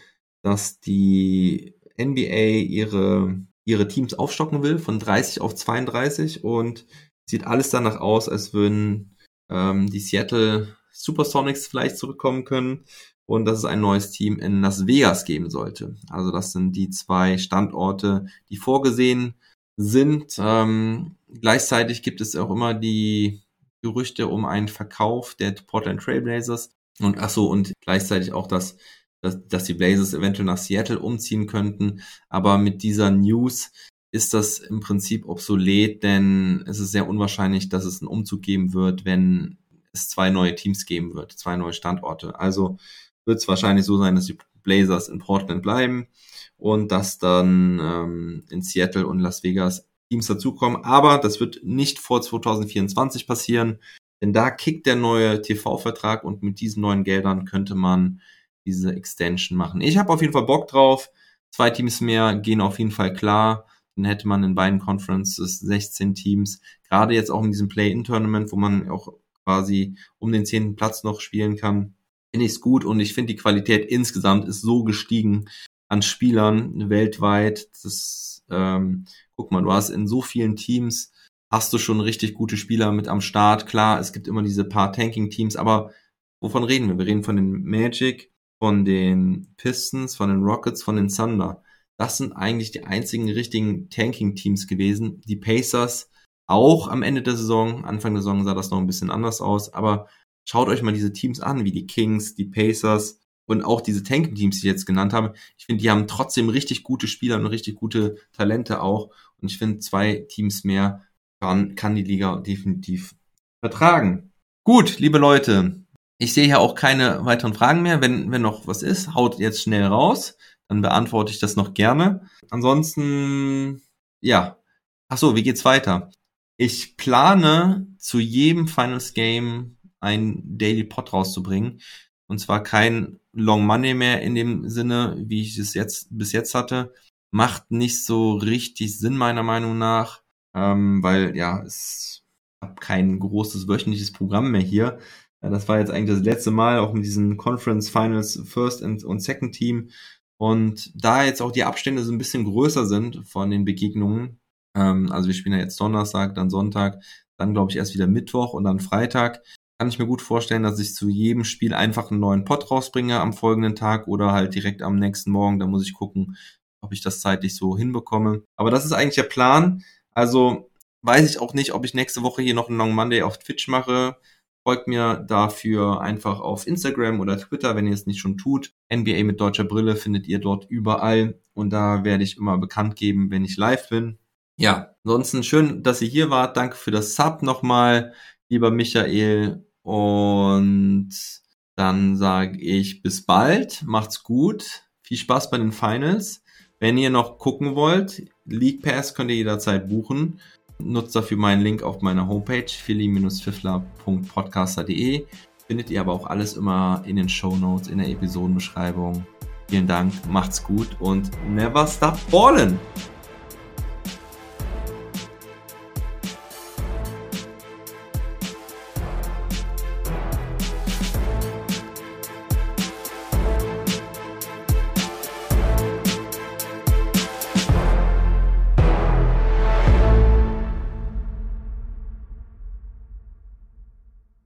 dass die NBA ihre, ihre Teams aufstocken will von 30 auf 32 und sieht alles danach aus, als würden ähm, die Seattle Supersonics vielleicht zurückkommen können und dass es ein neues Team in Las Vegas geben sollte. Also das sind die zwei Standorte, die vorgesehen sind. Ähm, gleichzeitig gibt es auch immer die Gerüchte um einen Verkauf der Portland Trailblazers und ach so und gleichzeitig auch das dass, dass die Blazers eventuell nach Seattle umziehen könnten. Aber mit dieser News ist das im Prinzip obsolet, denn es ist sehr unwahrscheinlich, dass es einen Umzug geben wird, wenn es zwei neue Teams geben wird, zwei neue Standorte. Also wird es wahrscheinlich so sein, dass die Blazers in Portland bleiben und dass dann ähm, in Seattle und Las Vegas Teams dazukommen. Aber das wird nicht vor 2024 passieren, denn da kickt der neue TV-Vertrag und mit diesen neuen Geldern könnte man diese Extension machen. Ich habe auf jeden Fall Bock drauf. Zwei Teams mehr gehen auf jeden Fall klar. Dann hätte man in beiden Conferences 16 Teams. Gerade jetzt auch in diesem Play-In-Tournament, wo man auch quasi um den zehnten Platz noch spielen kann, finde ich es gut und ich finde die Qualität insgesamt ist so gestiegen an Spielern weltweit. Das, ähm, guck mal, du hast in so vielen Teams hast du schon richtig gute Spieler mit am Start. Klar, es gibt immer diese paar Tanking-Teams, aber wovon reden wir? Wir reden von den Magic, von den Pistons, von den Rockets, von den Thunder. Das sind eigentlich die einzigen richtigen Tanking-Teams gewesen. Die Pacers auch am Ende der Saison. Anfang der Saison sah das noch ein bisschen anders aus. Aber schaut euch mal diese Teams an, wie die Kings, die Pacers und auch diese Tanking-Teams, die ich jetzt genannt habe. Ich finde, die haben trotzdem richtig gute Spieler und richtig gute Talente auch. Und ich finde, zwei Teams mehr kann, kann die Liga definitiv vertragen. Gut, liebe Leute, ich sehe hier auch keine weiteren Fragen mehr. Wenn, wenn noch was ist, haut jetzt schnell raus. Dann beantworte ich das noch gerne. Ansonsten, ja, ach so, wie geht's weiter? Ich plane zu jedem Finals Game ein Daily Pod rauszubringen. Und zwar kein Long Money mehr in dem Sinne, wie ich es jetzt bis jetzt hatte. Macht nicht so richtig Sinn meiner Meinung nach, ähm, weil ja, es hab kein großes wöchentliches Programm mehr hier. Das war jetzt eigentlich das letzte Mal, auch mit diesen Conference Finals First und Second Team. Und da jetzt auch die Abstände so ein bisschen größer sind von den Begegnungen, ähm, also wir spielen ja jetzt Donnerstag, dann Sonntag, dann glaube ich erst wieder Mittwoch und dann Freitag, kann ich mir gut vorstellen, dass ich zu jedem Spiel einfach einen neuen Pod rausbringe am folgenden Tag oder halt direkt am nächsten Morgen. Da muss ich gucken, ob ich das zeitlich so hinbekomme. Aber das ist eigentlich der Plan. Also weiß ich auch nicht, ob ich nächste Woche hier noch einen Long Monday auf Twitch mache. Folgt mir dafür einfach auf Instagram oder Twitter, wenn ihr es nicht schon tut. NBA mit deutscher Brille findet ihr dort überall und da werde ich immer bekannt geben, wenn ich live bin. Ja, ansonsten schön, dass ihr hier wart. Danke für das Sub nochmal, lieber Michael. Und dann sage ich bis bald. Macht's gut. Viel Spaß bei den Finals. Wenn ihr noch gucken wollt, League Pass könnt ihr jederzeit buchen. Nutzt dafür meinen Link auf meiner Homepage philly-fiffler.podcaster.de. Findet ihr aber auch alles immer in den Show Notes, in der Episodenbeschreibung. Vielen Dank, macht's gut und never stop ballin'!